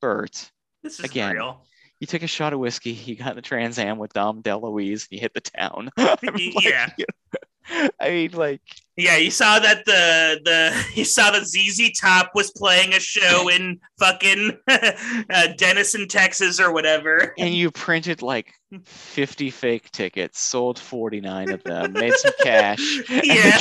Burt. this is Again. real. You took a shot of whiskey, you got in the Trans Am with Dom DeLuise, and you hit the town. *laughs* Like, Yeah. *laughs* *laughs* I mean, like, Yeah, you saw that the the *laughs* you saw that ZZ Top was playing a show *laughs* in fucking uh, Denison, Texas, or whatever. and you printed like 50 fake tickets, sold 49 of them, made some cash. Yeah.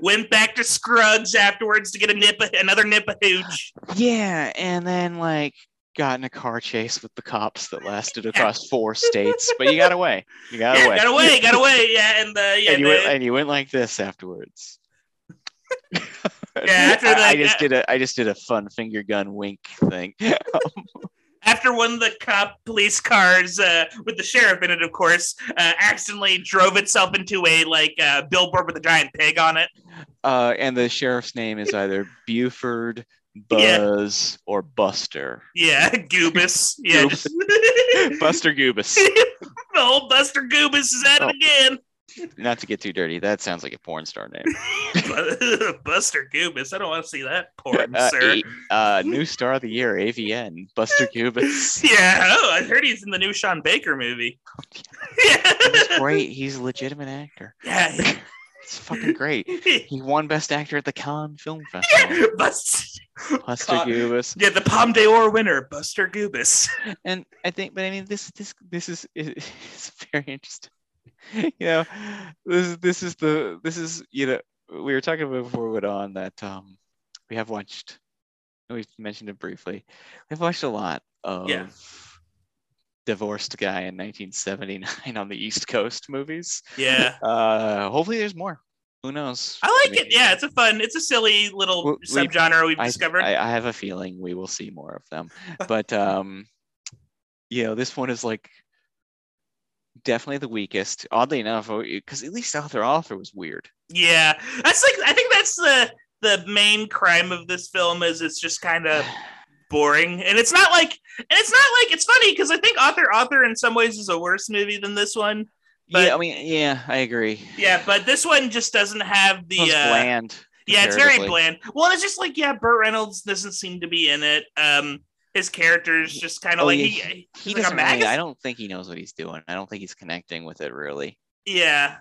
Went back to Scruggs afterwards to get a nip, another nip of hooch. Yeah, and then like got in a car chase with the cops that lasted across four *laughs* states, but you got away. You got Yeah, away. got away, got away. Yeah, and uh, yeah, and you the- went and you went like this afterwards. Yeah, after I, the- I just did a I just did a fun finger gun wink thing. *laughs* after one of the cop police cars uh, with the sheriff in it, of course, uh, accidentally drove itself into a like uh, billboard with a giant pig on it. Uh, and the sheriff's name is either Buford, Yeah. Buzz, or Buster. Yeah, *laughs* Goobus. Yeah, Goobus. just- *laughs* Buster Goobus. the *laughs* old Buster Goobus is at Oh. it again. Not to get too dirty, that sounds like a porn star name. Buster Goobus. I don't want to see that porn, Uh, sir. A- uh, new star of the year, AVN, Buster Goobus. Yeah. Oh, I heard he's in the new Sean Baker movie. yeah. He's great. He's a legitimate actor. Yeah. It's fucking great. *laughs* He won Best Actor at the Cannes Film Festival. Bust- *laughs* Buster Con- Gubis. yeah, the Palme d'Or winner, Buster Gubis. *laughs* and I think, but I mean, this this this is it's very interesting. You know, this is this is the this is you know we were talking about before we went on that um we have watched we mentioned it briefly. We've watched a lot of Yeah. Divorced guy in 1979 *laughs* on the East Coast movies. Yeah. *laughs* Uh, hopefully there's more. Who knows? I like mean, it. Yeah, it's a fun, it's a silly little We- we- subgenre we've I, discovered. I, I have a feeling we will see more of them. But *laughs* um, you know, this one is like definitely the weakest. Oddly enough, because at least Arthur Arthur was weird. yeah, that's like I think that's the the main crime of this film is it's just kind of *sighs* *sighs* *sighs* boring, and it's not like and it's not like it's funny because I think Author Author in some ways is a worse movie than this one. But- yeah, I mean, yeah, I agree. Yeah, but this one just doesn't have the uh, bland. Yeah, it's very bland. Well, it's just like yeah, Burt Reynolds doesn't seem to be in it. Um, his character is just kind of Oh, like yeah, he, He like doesn't really, I don't think he knows what he's doing. I don't think he's connecting with it really. yeah.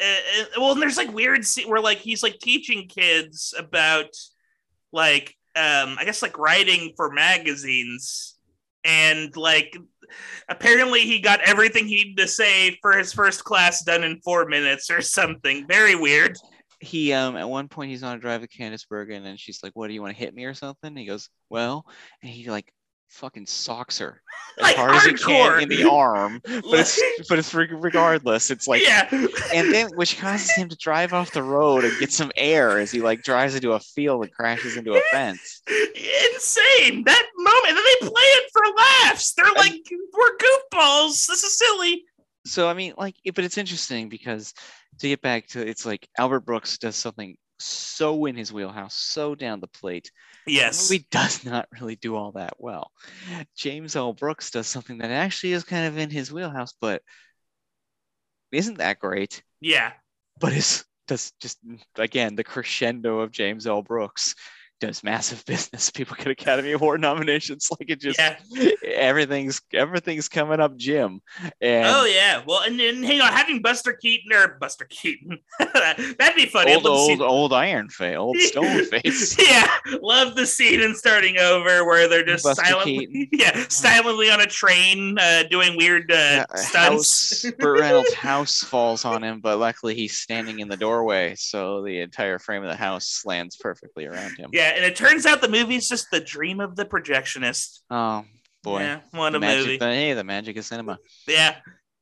Uh, uh, well, and there's like weird scene where like he's like teaching kids about like um I guess like writing for magazines and like apparently he got everything he had to say for his first class done in four minutes or something. Very weird. He um at one point he's on a drive to Candice Bergen and she's like, "What do you want to hit me or something?" And he goes, "Well," and he like fucking socks her *laughs* as Like hard as he can in the arm. *laughs* But it's but it's regardless. It's like yeah. and then which causes him to drive off the road and get some air as he like drives into a field and crashes into a fence. insane that moment and then they play it for laughs they're like we're goofballs this is silly So I mean, like, but it's interesting because to get back to it's like Albert Brooks does something so in his wheelhouse, so down the plate. The yes movie does *laughs* not really do all that well. James L. Brooks does something that actually is kind of in his wheelhouse, but isn't that great. yeah But it's does just again the crescendo of James L. Brooks does massive *laughs* business. People get Academy Award nominations. Like it just yeah everything's everything's coming up, Jim. And oh yeah well and then hang on having buster keaton or buster keaton *laughs* that'd be funny old old old Iron Face, old *laughs* Stone Face. yeah, love the scene in starting over where they're just Buster silently, Keaton. yeah, silently on a train, uh, doing weird uh, Yeah, stunts. house, Burt Reynolds' house falls on him, but luckily he's standing in the doorway, so the entire frame of the house lands perfectly around him. Yeah, and it turns out the movie's just the dream of the projectionist. Oh boy, Yeah, what the a magic! movie. But hey, the magic of cinema. Yeah,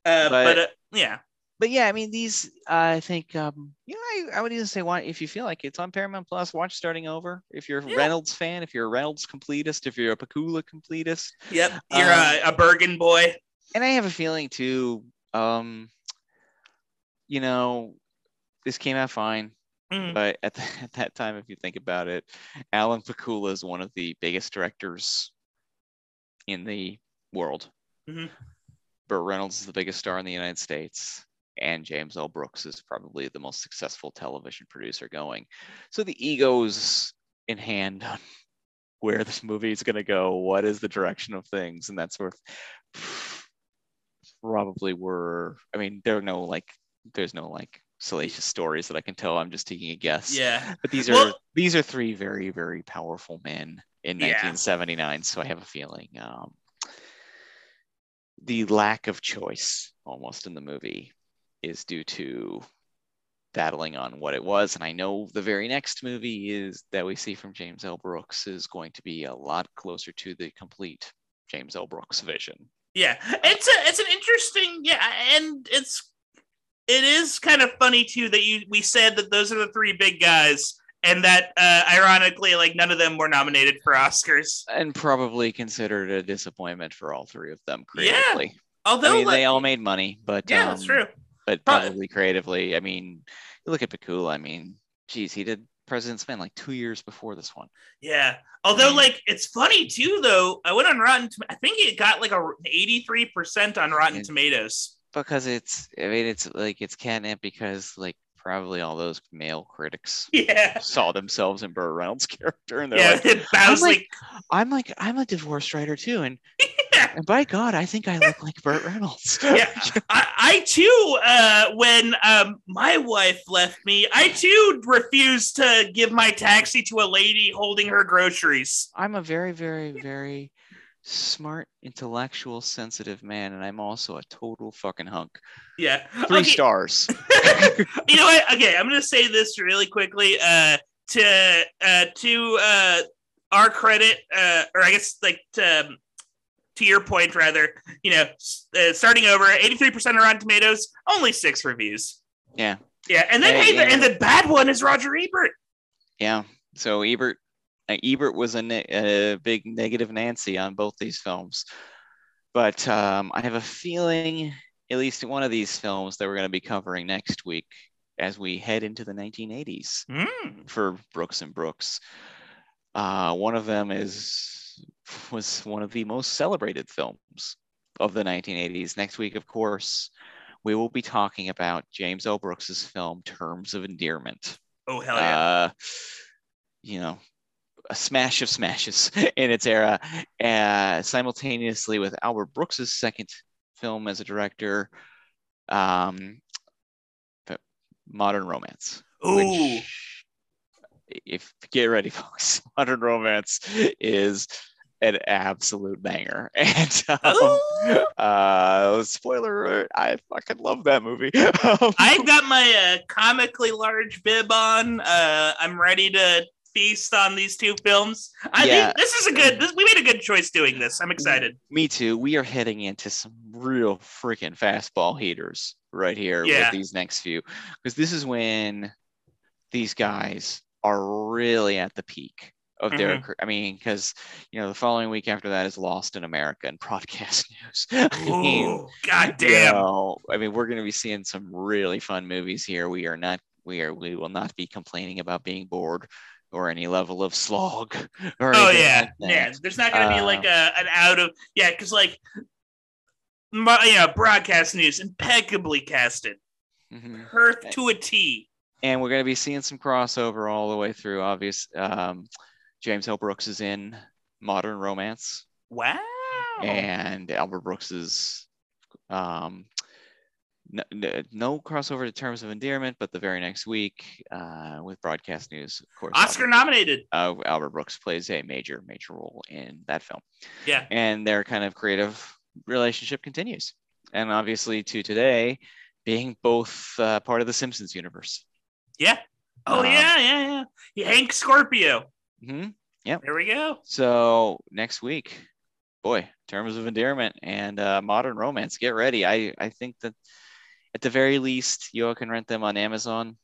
uh, but, But- uh, yeah, But yeah, I mean, these. I think, um, you know, I, I would even say, why if you feel like it's on Paramount Plus, watch Starting Over. If you're a Yeah. Reynolds fan, if you're a Reynolds completist, if you're a Pakula completist, yep. You're Um, a, a Bergen boy. and I have a feeling too. Um, you know, this came out fine, Mm. but at, the, *laughs* at that time, if you think about it, Alan Pakula is one of the biggest directors in the world. Mhm. Burt Reynolds is the biggest star in the United States, and James L. Brooks is probably the most successful television producer going. So the egos in hand on *laughs* where this movie is going to go, what is the direction of things, and that sort of *sighs* probably were. I mean, there are no like, there's no like salacious stories that I can tell. I'm just taking a guess. Yeah, But these are Well- these are three very very powerful men in Yeah. 1979. So I have a feeling um, the lack of choice almost in the movie is due to battling on what it was. And I know the very next movie is that we see from James L. Brooks is going to be a lot closer to the complete James L. Brooks vision. yeah. It's a it's an interesting yeah, and it's it is kind of funny too that you we said that those are the three big guys, and that uh, ironically, like none of them were nominated for Oscars. And probably considered a disappointment for all three of them Yeah. creatively. Although I mean, like- they all made money, but yeah, that's um, true. but Pro- probably creatively. I mean, you look at Pakula. I mean, geez, he did President's Man like two years before this one. Yeah. Although, Mm. like, it's funny too, though. I went on Rotten. I think it got like a eighty-three percent on Rotten Yeah. Tomatoes. Because it's, I mean, it's like it's catnip because like probably all those male critics *laughs* Yeah. saw themselves in Burt Reynolds' *laughs* character, and they're Yeah. like, *laughs* I'm like, like- I'm like, I'm a divorce writer too, and Yeah. And by God, I think I look like Burt Reynolds. yeah, I, I too, uh, when um, my wife left me, I too refused to give my taxi to a lady holding her groceries. I'm a very, very, very smart, intellectual, sensitive man, and I'm also a total fucking hunk. Yeah. Three Okay, stars. *laughs* you know what? Okay, I'm gonna say this really quickly. Uh, to uh, to uh, our credit, uh, or I guess like to, um, to your point, rather, you know, uh, starting over, 83% on Rotten Tomatoes, only six reviews. Yeah, Yeah, and then Hey, hey, the, and the bad one is Roger Ebert. yeah. So Ebert, Ebert was a, ne- a big negative Nancy on both these films, but um, I have a feeling, at least in one of these films that we're going to be covering next week, as we head into the 1980s. Mm. for Brooks and Brooks. Uh, one of them is was one of the most celebrated films of the 1980s. Next week, of course, we will be talking about James L. Brooks's film Terms of Endearment. Oh hell yeah! Uh, you know, a smash of smashes *laughs* in its era, uh, simultaneously with Albert Brooks's second film as a director, um, Modern Romance Ooh, which if get ready *laughs* folks modern romance is an absolute banger. *laughs* And um, uh spoiler alert i fucking love that movie. I've got my uh, comically large bib on. Uh, I'm ready to feast on these two films. I Yeah. think this is a good. This, we made a good choice doing this. I'm excited. me too we are heading into some real freaking fastball heaters right here Yeah. with these next few because this is when these guys are really at the peak of their Mhm. career. I mean, because you know the following week after that is Lost in America and *laughs* Broadcast News. I mean, Ooh, god you know, I mean, we're going to be seeing some really fun movies here. We are not, we are, we will not be complaining about being bored or any level of slog. *laughs* Or Oh yeah, like yeah. There's not gonna be Uh, like a an out of yeah, because like, you know, broadcast news impeccably casted, Mhm. Perth to a T. And we're going to be seeing some crossover all the way through. Obvious, um, James L. Brooks is in Modern Romance, Wow. and Albert Brooks is. Um, no, no, crossover to terms of endearment, but the very next week uh, with broadcast news, of course, Oscar Albert- nominated. uh, Albert Brooks plays a major, major role in that film. Yeah. And their kind of creative relationship continues. And obviously, to today, being both uh, part of the Simpsons universe. Yeah. Oh Um, yeah, yeah, yeah. yeah. Hank Scorpio. hmm Yeah. There we go. So next week, boy, terms of endearment and uh, modern romance, get ready. I, I think that at the very least, you all can rent them on Amazon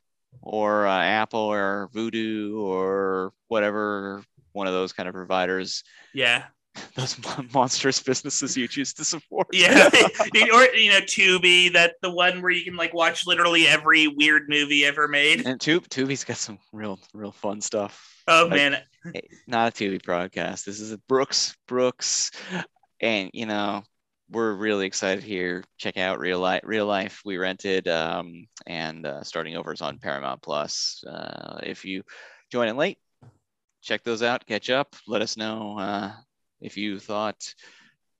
or uh, Apple or Vudu or whatever one of those kind of providers Yeah. *laughs* those monstrous businesses you choose to support. Yeah. *laughs* or you know, Tubi, that the one where you can like watch literally every weird movie ever made. and Tube Tubi's got some real real fun stuff. Oh Like- man. Hey, Not a Tubi broadcast. This is a Brooks Brooks, and you know we're really excited here. Check out Real Life. Real Life we rented, um, and uh, starting over is on Paramount Plus. Uh, if you join in late, check those out. Catch up. Let us know uh, if you thought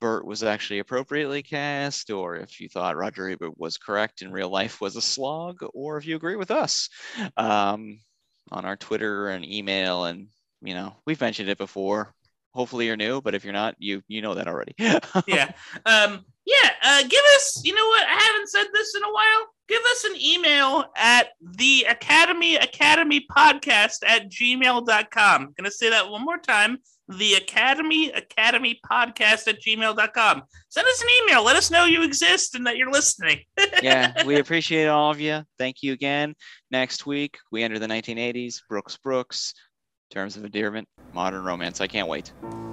Burt was actually appropriately cast, or if you thought Roger Ebert was correct and real life was a slog, or if you agree with us um, on our Twitter and email. And you know, we've mentioned it before. Hopefully, you're new, but if you're not, you you know that already. *laughs* yeah. Um, yeah. Uh, give us, you know what? I haven't said this in a while. Give us an email at the Academy Academy Podcast at gmail.com. I'm gonna say that one more time. The Academy Academy Podcast at gmail.com. Send us an email. Let us know you exist and that you're listening. *laughs* yeah, we appreciate all of you. Thank you again. Next week, we enter the 1980s. Brooks Brooks, Terms of Endearment, Modern Romance. I can't wait.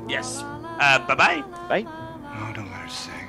yes. Uh, bye bye. Bye. No, don't let her sing.